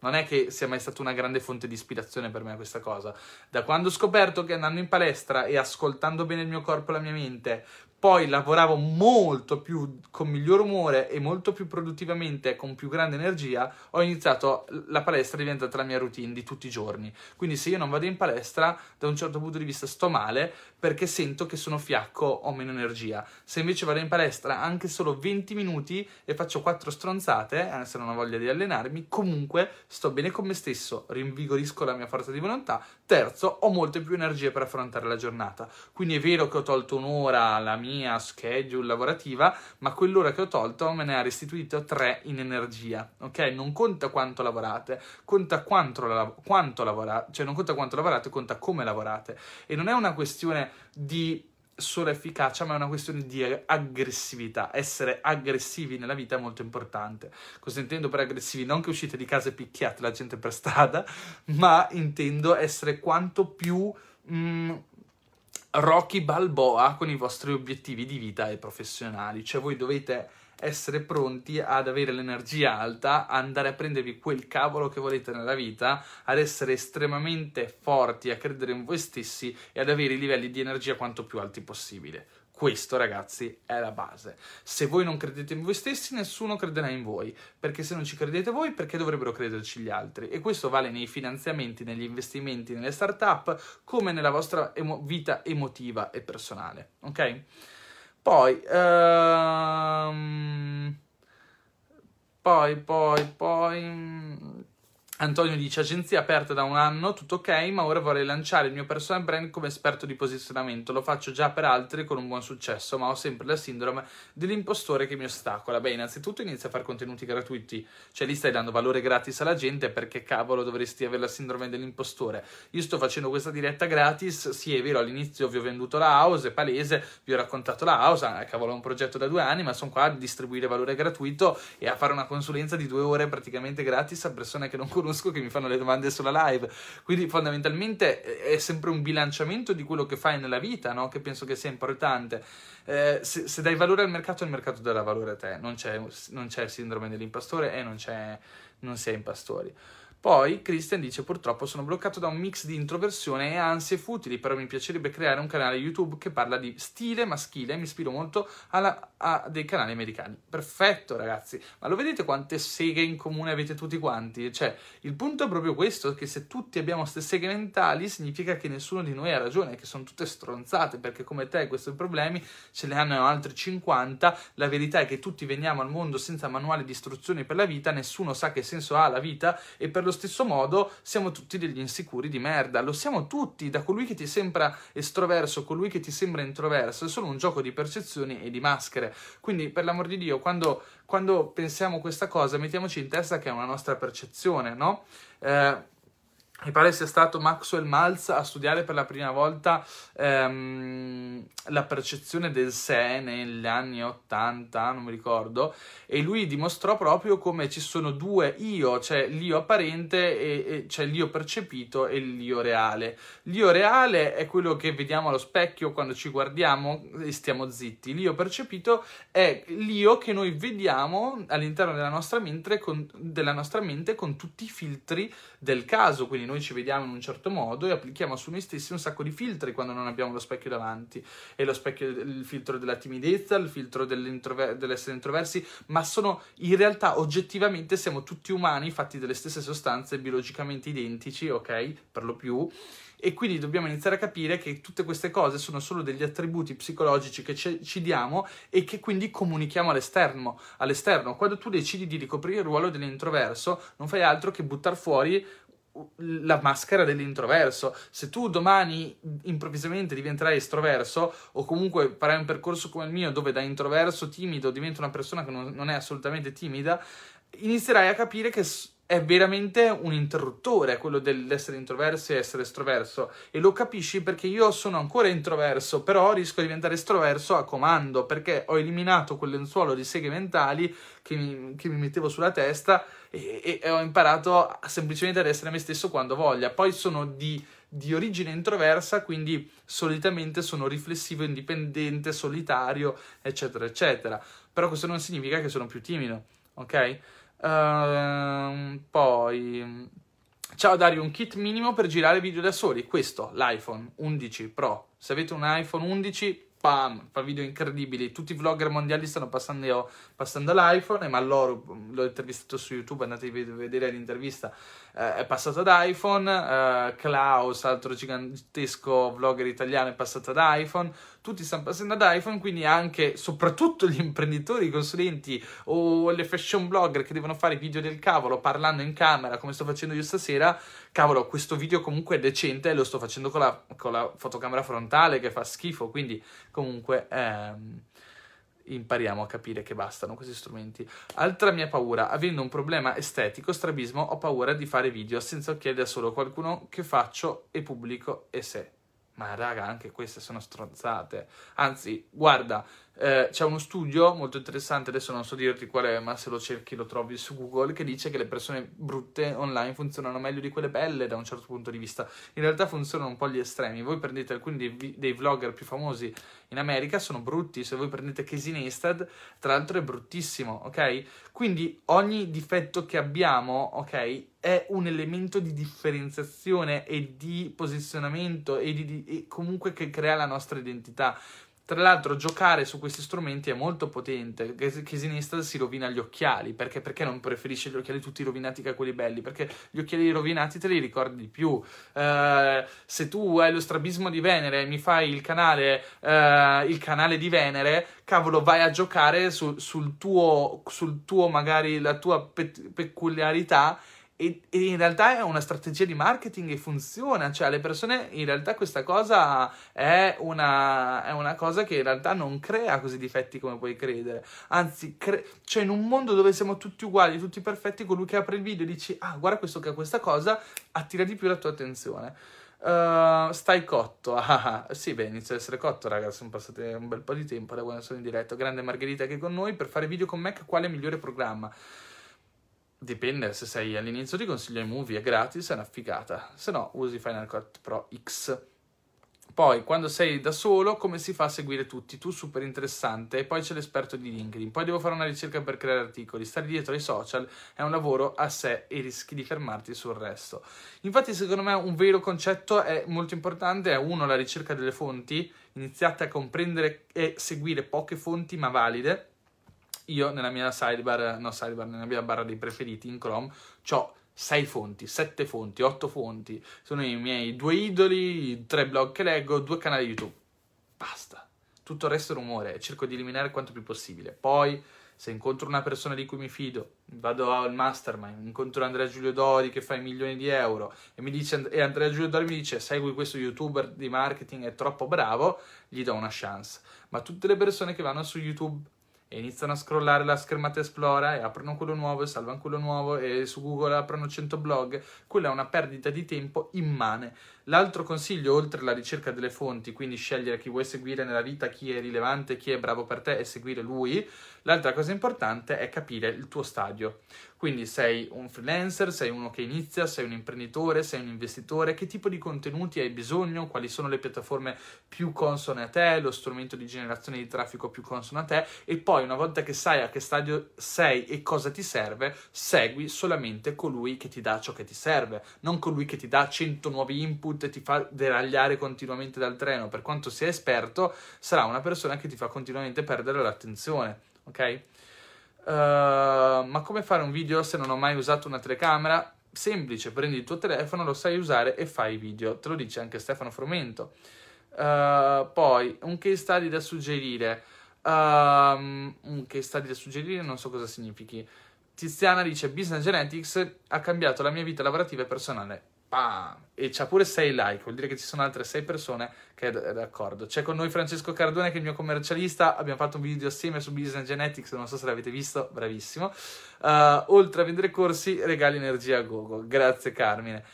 non è che sia mai stata una grande fonte di ispirazione per me questa cosa. Da quando ho scoperto che andando in palestra e ascoltando bene il mio corpo e la mia mente poi lavoravo molto più con miglior umore e molto più produttivamente con più grande energia, ho iniziato la palestra diventata la mia routine di tutti i giorni. Quindi se io non vado in palestra, da un certo punto di vista sto male perché sento che sono fiacco, ho meno energia. Se invece vado in palestra anche solo 20 minuti e faccio quattro stronzate, eh, se non ho voglia di allenarmi, comunque sto bene con me stesso, rinvigorisco la mia forza di volontà. Terzo, ho molte più energie per affrontare la giornata. Quindi è vero che ho tolto un'ora alla mia mia schedule lavorativa, ma quell'ora che ho tolto me ne ha restituito tre in energia, ok? Non conta quanto lavorate, conta quanto, la, quanto lavorate, cioè non conta quanto lavorate, conta come lavorate. E non è una questione di solo efficacia, ma è una questione di aggressività. Essere aggressivi nella vita è molto importante. Cosa intendo per aggressivi? Non che uscite di casa e picchiate la gente per strada, ma intendo essere quanto più mh, mm, Rocky Balboa con i vostri obiettivi di vita e professionali, cioè voi dovete essere pronti ad avere l'energia alta, andare a prendervi quel cavolo che volete nella vita, ad essere estremamente forti, a credere in voi stessi e ad avere i livelli di energia quanto più alti possibile. Questo, ragazzi, è la base. Se voi non credete in voi stessi, nessuno crederà in voi. Perché se non ci credete voi, perché dovrebbero crederci gli altri? E questo vale nei finanziamenti, negli investimenti, nelle start-up, come nella vostra emo- vita emotiva e personale. Ok? Poi, um... poi, poi, poi Antonio dice agenzia aperta da un anno, tutto ok, ma ora vorrei lanciare il mio personal brand come esperto di posizionamento. Lo faccio già per altri con un buon successo, ma ho sempre la sindrome dell'impostore che mi ostacola. Beh, innanzitutto inizia a fare contenuti gratuiti, cioè lì stai dando valore gratis alla gente perché cavolo dovresti avere la sindrome dell'impostore. Io sto facendo questa diretta gratis, sì è vero, all'inizio vi ho venduto la house, è palese, vi ho raccontato la house, ah, cavolo è un progetto da due anni, ma sono qua a distribuire valore gratuito e a fare una consulenza di due ore praticamente gratis a persone che non conosco conosco che mi fanno le domande sulla live. Quindi fondamentalmente è sempre un bilanciamento di quello che fai nella vita, no? che penso che sia importante. Eh, se, se, dai valore al mercato, il mercato darà valore a te. Non c'è, non c'è il sindrome dell'impastore e non, non si è impastori. Poi Christian dice purtroppo sono bloccato da un mix di introversione e ansie futili, però mi piacerebbe creare un canale YouTube che parla di stile maschile, mi ispiro molto alla, a dei canali americani. Perfetto ragazzi, ma lo vedete quante seghe in comune avete tutti quanti? Cioè, il punto è proprio questo, che se tutti abbiamo queste seghe mentali significa che nessuno di noi ha ragione, che sono tutte stronzate, perché come te questi problemi ce ne hanno altri 50, la verità è che tutti veniamo al mondo senza manuale di istruzioni per la vita, nessuno sa che senso ha la vita e per allo stesso modo siamo tutti degli insicuri di merda, lo siamo tutti, da colui che ti sembra estroverso, colui che ti sembra introverso, è solo un gioco di percezioni e di maschere. Quindi, per l'amor di Dio, quando, quando pensiamo questa cosa, mettiamoci in testa che è una nostra percezione, no? Eh, mi pare sia stato Maxwell Maltz a studiare per la prima volta ehm, la percezione del sé negli anni 80, non mi ricordo, e lui dimostrò proprio come ci sono due io, cioè l'io apparente e, e cioè l'io percepito e l'io reale. L'io reale è quello che vediamo allo specchio quando ci guardiamo e stiamo zitti. L'io percepito è l'io che noi vediamo all'interno della nostra mente con, della nostra mente con tutti i filtri del caso, quindi noi ci vediamo in un certo modo e applichiamo su noi stessi un sacco di filtri quando non abbiamo lo specchio davanti. E lo specchio, il filtro della timidezza, il filtro dell'essere introversi, ma sono in realtà oggettivamente siamo tutti umani fatti delle stesse sostanze biologicamente identici, ok? Per lo più e quindi dobbiamo iniziare a capire che tutte queste cose sono solo degli attributi psicologici che ci, diamo e che quindi comunichiamo all'esterno. all'esterno. Quando tu decidi di ricoprire il ruolo dell'introverso, non fai altro che buttare fuori la maschera dell'introverso. Se tu domani improvvisamente diventerai estroverso o comunque farai un percorso come il mio dove da introverso timido diventi una persona che non, non è assolutamente timida, inizierai a capire che è veramente un interruttore quello dell'essere introverso e essere estroverso. E lo capisci perché io sono ancora introverso però riesco a diventare estroverso a comando perché ho eliminato quel lenzuolo di seghe mentali che mi, che mi mettevo sulla testa e, e, ho imparato semplicemente ad essere me stesso quando voglia. Poi sono di, di origine introversa quindi solitamente sono riflessivo, indipendente, solitario eccetera eccetera. Però questo non significa che sono più timido ok? Uh, poi, ciao Dario, un kit minimo per girare video da soli. Questo, l'iPhone 11 Pro. Se avete un iPhone 11, pam, fa video incredibili. Tutti i vlogger mondiali stanno passando, passando l'iPhone. E Malloro, l'ho intervistato su YouTube, andate a vedere l'intervista eh, è passato ad iPhone, eh, Klaus, altro gigantesco vlogger italiano, è passato ad iPhone, tutti stanno passando ad iPhone, quindi anche, soprattutto gli imprenditori, i consulenti o le fashion blogger che devono fare video del cavolo parlando in camera come sto facendo io stasera, cavolo, questo video comunque è decente e lo sto facendo con la, con la fotocamera frontale che fa schifo, quindi comunque... Ehm, impariamo a capire che bastano questi strumenti. Altra mia paura, avendo un problema estetico, strabismo, ho paura di fare video senza occhiali da solo, qualcuno che faccio e pubblico e se. Ma raga, anche queste sono stronzate. Anzi, guarda, eh, c'è uno studio molto interessante, adesso non so dirti qual è, ma se lo cerchi lo trovi su Google, che dice che le persone brutte online funzionano meglio di quelle belle da un certo punto di vista. In realtà funzionano un po' gli estremi. Voi prendete alcuni dei, dei vlogger più famosi in America, sono brutti. Se voi prendete Casey Neistat, tra l'altro è bruttissimo, ok? Quindi ogni difetto che abbiamo, ok, è un elemento di differenziazione e di posizionamento e, di, di, e comunque che crea la nostra identità. Tra l'altro, giocare su questi strumenti è molto potente. Casinista si rovina gli occhiali. Perché? Perché non preferisce gli occhiali tutti rovinati che quelli belli? Perché gli occhiali rovinati te li ricordi di più. Uh, se tu hai lo strabismo di Venere e mi fai il canale, uh, il canale di Venere, cavolo, vai a giocare su, sul, tuo, sul tuo, magari la tua pe- peculiarità e, e, in realtà è una strategia di marketing e funziona, cioè alle persone in realtà questa cosa è una, è una cosa che in realtà non crea così difetti come puoi credere, anzi, cre- cioè in un mondo dove siamo tutti uguali, tutti perfetti, colui che apre il video e dici ah guarda questo che ha questa cosa, attira di più la tua attenzione. Uh, stai cotto. Ah, sì, beh, inizio ad essere cotto, ragazzi. Sono passati un bel po' di tempo da quando sono in diretta. Grande Margherita che è con noi per fare video con Mac. Quale migliore programma? Dipende, se sei all'inizio ti consiglio iMovie, è gratis, è una figata. Se no, usi Final Cut Pro X. Poi, quando sei da solo, come si fa a seguire tutti? Tu super interessante. E poi c'è l'esperto di LinkedIn. Poi devo fare una ricerca per creare articoli. Stare dietro ai social è un lavoro a sé e rischi di fermarti sul resto. Infatti, secondo me, un vero concetto è molto importante. È uno, la ricerca delle fonti. Iniziate a comprendere e seguire poche fonti ma valide io nella mia sidebar, no sidebar, nella mia barra dei preferiti in Chrome, ho 6 fonti, 7 fonti, 8 fonti. Sono i miei due idoli, tre blog che leggo, due canali YouTube. Basta. Tutto il resto è rumore cerco di eliminare quanto più possibile. Poi, se incontro una persona di cui mi fido, vado al mastermind, incontro Andrea Giulio Dori che fa milioni di euro e, mi dice, e Andrea Giulio Dori mi dice segui questo youtuber di marketing, è troppo bravo, gli do una chance. Ma tutte le persone che vanno su YouTube e iniziano a scrollare la schermata esplora e aprono quello nuovo e salvano quello nuovo e su Google aprono 100 blog, quella è una perdita di tempo immane. L'altro consiglio, oltre alla ricerca delle fonti, quindi scegliere chi vuoi seguire nella vita, chi è rilevante, chi è bravo per te e seguire lui, l'altra cosa importante è capire il tuo stadio. Quindi sei un freelancer, sei uno che inizia, sei un imprenditore, sei un investitore, che tipo di contenuti hai bisogno, quali sono le piattaforme più consone a te, lo strumento di generazione di traffico più consono a te e poi una volta che sai a che stadio sei e cosa ti serve, segui solamente colui che ti dà ciò che ti serve, non colui che ti dà 100 nuovi input e ti fa deragliare continuamente dal treno. Per quanto sia esperto, sarà una persona che ti fa continuamente perdere l'attenzione, ok? Uh, ma come fare un video se non ho mai usato una telecamera? Semplice, prendi il tuo telefono, lo sai usare e fai video. Te lo dice anche Stefano Frumento. Uh, poi, un case study da suggerire. Um, un case study da suggerire non so cosa significhi. Tiziana dice: Business Genetics ha cambiato la mia vita lavorativa e personale. Bam! E c'ha pure 6 like, vuol dire che ci sono altre 6 persone che è d'accordo. C'è con noi Francesco Cardone che è il mio commercialista, abbiamo fatto un video assieme su Business Genetics, non so se l'avete visto, bravissimo. Uh, oltre a vendere corsi, regali energia a Google. Grazie Carmine.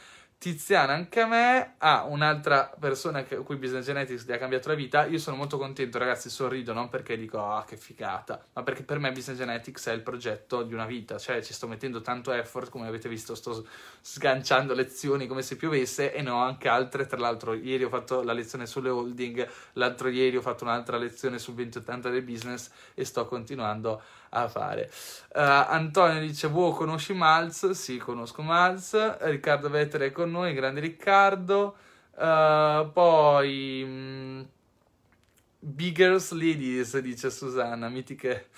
Tiziana anche a me, ha un'altra persona a cui Business Genetics gli ha cambiato la vita. Io sono molto contento, ragazzi, sorrido non perché dico ah che figata, ma perché per me Business Genetics è il progetto di una vita, cioè ci sto mettendo tanto effort, come avete visto, sto sganciando lezioni come se piovesse e ne ho anche altre, tra l'altro ieri ho fatto la lezione sulle holding, l'altro ieri ho fatto un'altra lezione sul 2080 del business e sto continuando a fare. Uh, Antonio dice: Wow, conosci Malz? Sì, conosco Malz. Riccardo Vettere è con noi, grande Riccardo. Uh, poi. Mh, mm, Biggers Ladies, dice Susanna, mitiche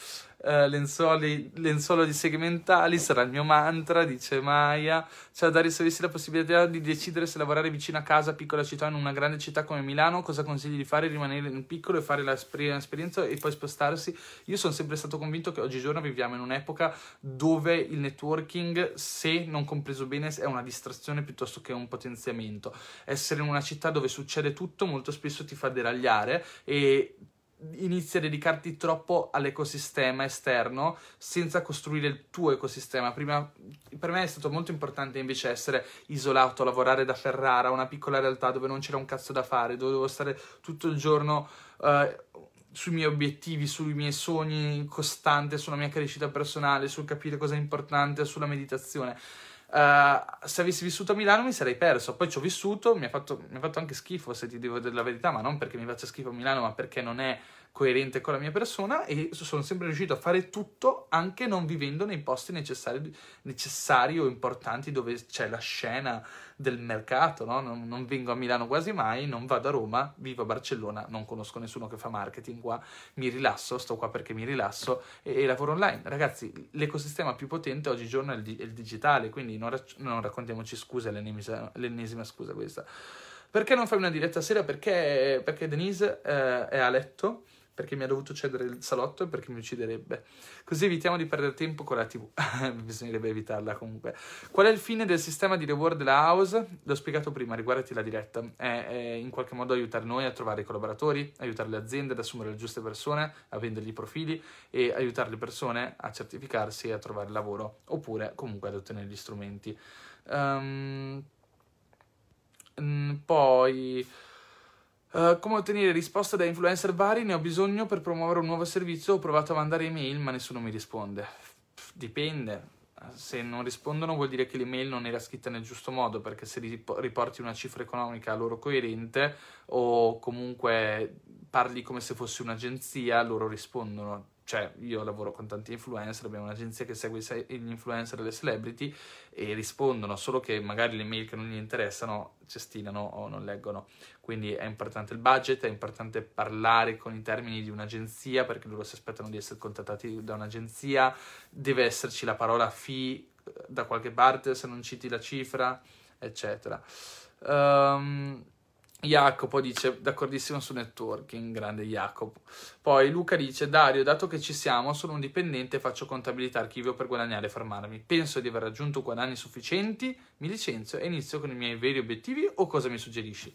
uh, lenzuoli, lenzuolo di segmentali, sarà il mio mantra, dice Maya. Cioè, dare se avessi la possibilità di decidere se lavorare vicino a casa, piccola città, in una grande città come Milano, cosa consigli di fare? Rimanere in piccolo e fare l'esperienza e poi spostarsi? Io sono sempre stato convinto che oggigiorno viviamo in un'epoca dove il networking, se non compreso bene, è una distrazione piuttosto che un potenziamento. Essere in una città dove succede tutto molto spesso ti fa deragliare e inizi a dedicarti troppo all'ecosistema esterno senza costruire il tuo ecosistema. Prima, per me è stato molto importante invece essere isolato, lavorare da Ferrara, una piccola realtà dove non c'era un cazzo da fare, dove dovevo stare tutto il giorno uh, sui miei obiettivi, sui miei sogni costante, sulla mia crescita personale, sul capire cosa è importante, sulla meditazione. Uh, se avessi vissuto a Milano mi sarei perso. Poi ci ho vissuto, mi ha, fatto, mi ha fatto anche schifo, se ti devo dire la verità, ma non perché mi faccia schifo a Milano, ma perché non è coerente con la mia persona e sono sempre riuscito a fare tutto anche non vivendo nei posti necessari, necessari o importanti dove c'è la scena del mercato, no? non, non, vengo a Milano quasi mai, non vado a Roma, vivo a Barcellona, non conosco nessuno che fa marketing qua, mi rilasso, sto qua perché mi rilasso e, e lavoro online. Ragazzi, l'ecosistema più potente oggigiorno è il, è il digitale, quindi non, rac- non raccontiamoci scuse, l'ennesima, l'ennesima scusa questa. Perché non fai una diretta sera? Perché, perché Denise eh, è a letto perché mi ha dovuto cedere il salotto e perché mi ucciderebbe. Così evitiamo di perdere tempo con la TV. Bisognerebbe evitarla comunque. Qual è il fine del sistema di reward della house? L'ho spiegato prima, riguardati la diretta. È, è in qualche modo aiutare noi a trovare i collaboratori, aiutare le aziende ad assumere le giuste persone, a vendergli i profili e aiutare le persone a certificarsi e a trovare lavoro, oppure comunque ad ottenere gli strumenti. Um, poi Uh, come ottenere risposte da influencer vari? Ne ho bisogno per promuovere un nuovo servizio. Ho provato a mandare email, ma nessuno mi risponde. Dipende. Se non rispondono vuol dire che l'email non era scritta nel giusto modo, perché se riporti una cifra economica loro coerente o comunque parli come se fosse un'agenzia, loro rispondono cioè io lavoro con tanti influencer, abbiamo un'agenzia che segue gli influencer e le celebrity e rispondono, solo che magari le mail che non gli interessano cestinano o non leggono. Quindi è importante il budget, è importante parlare con i termini di un'agenzia perché loro si aspettano di essere contattati da un'agenzia, deve esserci la parola fee da qualche parte se non citi la cifra, eccetera. Um, Jacopo dice d'accordissimo su networking, grande Jacopo. Poi Luca dice Dario, dato che ci siamo, sono un dipendente e faccio contabilità archivio per guadagnare e fermarmi. Penso di aver raggiunto guadagni sufficienti, mi licenzio e inizio con i miei veri obiettivi o cosa mi suggerisci?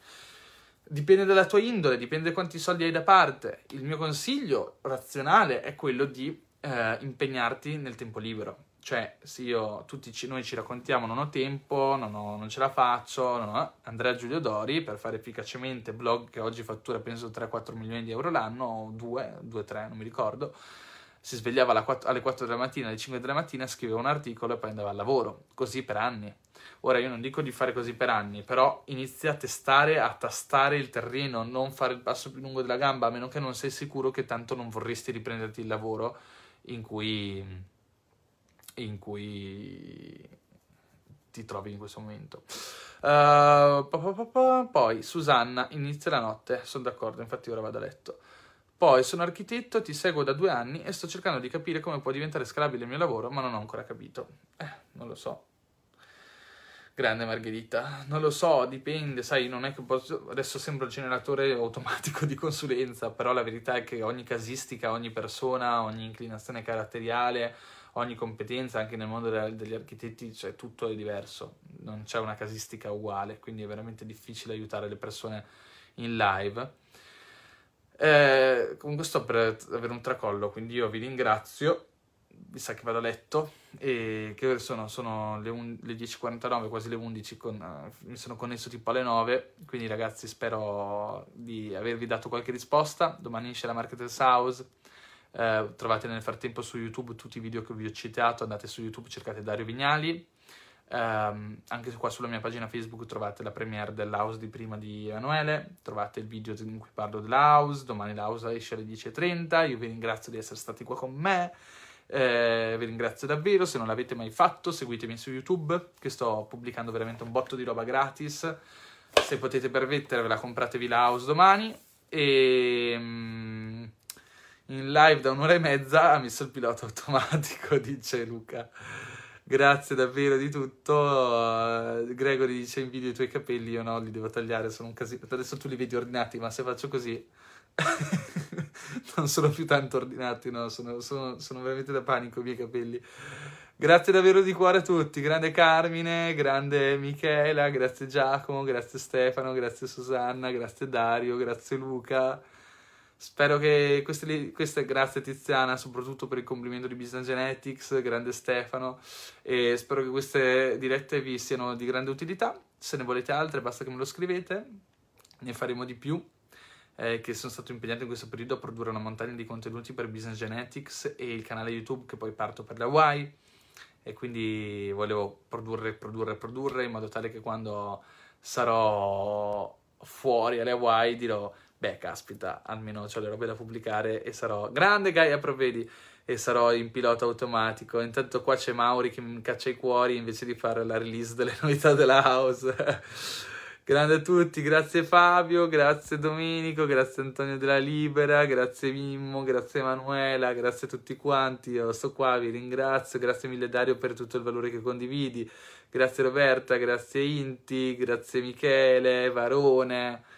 Dipende dalla tua indole, dipende da quanti soldi hai da parte. Il mio consiglio razionale è quello di eh, impegnarti nel tempo libero cioè, se io, tutti ci, noi ci raccontiamo non ho tempo, non, ho, non ce la faccio, ho, Andrea Giulio Dori per fare efficacemente blog che oggi fattura penso 3-4 milioni di euro l'anno, o 2, 2-3, non mi ricordo, si svegliava 4, alle 4 della mattina, alle 5 della mattina, scriveva un articolo e poi andava al lavoro, così per anni. Ora io non dico di fare così per anni, però inizia a testare, a tastare il terreno, non fare il passo più lungo della gamba, a meno che non sei sicuro che tanto non vorresti riprenderti il lavoro in cui in cui ti trovi in questo momento. Uh, pa, pa, pa, poi Susanna, inizia la notte, sono d'accordo, infatti ora vado a letto. Poi sono architetto, ti seguo da due anni e sto cercando di capire come può diventare scalabile il mio lavoro, ma non ho ancora capito. Eh, non lo so. Grande Margherita, non lo so, dipende, sai, non è che posso... adesso sembro il generatore automatico di consulenza, però la verità è che ogni casistica, ogni persona, ogni inclinazione caratteriale, ogni competenza, anche nel mondo degli architetti, cioè tutto è diverso, non c'è una casistica uguale, quindi è veramente difficile aiutare le persone in live. Eh, comunque sto per avere un tracollo, quindi io vi ringrazio, mi sa che vado a letto. E che ore sono? Sono le, un- le 10.49, quasi le 11, con, uh, mi sono connesso tipo alle 9, quindi ragazzi spero di avervi dato qualche risposta, domani esce la Marketers House, eh, trovate nel frattempo su YouTube tutti i video che vi ho citato, andate su YouTube, cercate Dario Vignali. Eh, anche qua sulla mia pagina Facebook trovate la premiere dell'house di prima di Emanuele, trovate il video in cui parlo dell'house, domani l'house esce alle 10.30, io vi ringrazio di essere stati qua con me, eh, vi ringrazio davvero, se non l'avete mai fatto seguitemi su YouTube che sto pubblicando veramente un botto di roba gratis, se potete permettervela compratevi la house domani e... In live da un'ora e mezza ha messo il pilota automatico, dice Luca. Grazie davvero di tutto. Uh, Gregory dice invidio i tuoi capelli, io no, li devo tagliare, sono un casino. Adesso tu li vedi ordinati, ma se faccio così non sono più tanto ordinati, no, sono, sono, sono, veramente da panico i miei capelli. Grazie davvero di cuore a tutti, grande Carmine, grande Michela, grazie Giacomo, grazie Stefano, grazie Susanna, grazie Dario, grazie Luca. Spero che queste, queste, grazie Tiziana, soprattutto per il complimento di Business Genetics, grande Stefano, e spero che queste dirette vi siano di grande utilità. Se ne volete altre, basta che me lo scrivete, ne faremo di più. Eh, che sono stato impegnato in questo periodo a produrre una montagna di contenuti per Business Genetics e il canale YouTube che poi parto per le Hawaii. E quindi volevo produrre, produrre, produrre in modo tale che quando sarò fuori alle Hawaii dirò beh, caspita, almeno ho le robe da pubblicare e sarò grande Gaia Provvedi e sarò in pilota automatico. Intanto qua c'è Mauri che mi caccia i cuori invece di fare la release delle novità della house. grande a tutti, grazie Fabio, grazie Domenico, grazie Antonio della Libera, grazie Mimmo, grazie Emanuela, grazie a tutti quanti. Io sto qua, vi ringrazio, grazie mille Dario per tutto il valore che condividi. Grazie Roberta, grazie Inti, grazie Michele, Varone.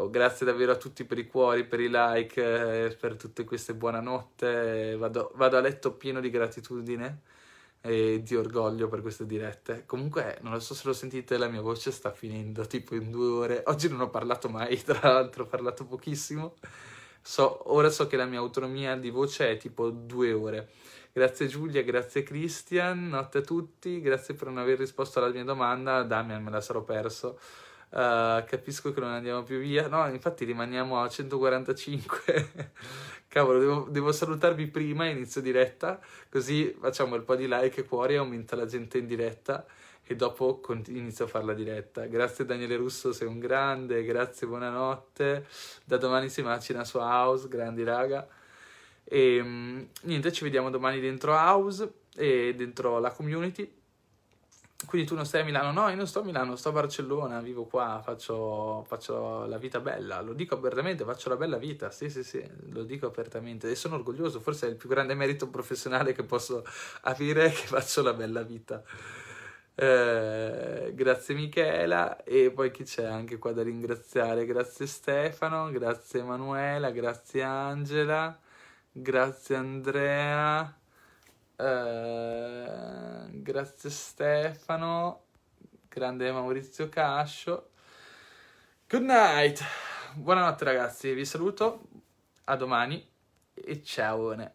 Oh, grazie davvero a tutti per i cuori, per i like, eh, per tutte queste buonanotte. Vado, vado a letto pieno di gratitudine e di orgoglio per queste dirette. Comunque, non lo so se lo sentite, la mia voce sta finendo tipo in due ore. Oggi non ho parlato mai, tra l'altro, ho parlato pochissimo. So, ora so che la mia autonomia di voce è tipo due ore. Grazie Giulia, grazie Christian, notte a tutti, grazie per non aver risposto alla mia domanda, Damian me la sarò perso. Uh, capisco che non andiamo più via. No, infatti rimaniamo a 145. Cavolo, devo, devo, salutarvi prima, inizio diretta, così facciamo il po' di like e cuori, aumenta la gente in diretta e dopo inizio a fare la diretta. Grazie Daniele Russo, sei un grande, grazie, buonanotte. Da domani si macina su House, grandi raga. E mm, niente, ci vediamo domani dentro House e dentro la community. Quindi tu non stai a Milano? No, io non sto a Milano, sto a Barcellona, vivo qua, faccio, faccio, la vita bella, lo dico apertamente, faccio la bella vita, sì sì sì, lo dico apertamente e sono orgoglioso, forse è il più grande merito professionale che posso avere che faccio la bella vita. Eh, grazie Michela e poi chi c'è anche qua da ringraziare? Grazie Stefano, grazie Emanuela, grazie Angela, grazie Andrea. Uh, grazie Stefano, grande Maurizio Cascio. Good night. Buonanotte ragazzi, vi saluto. A domani e ciao.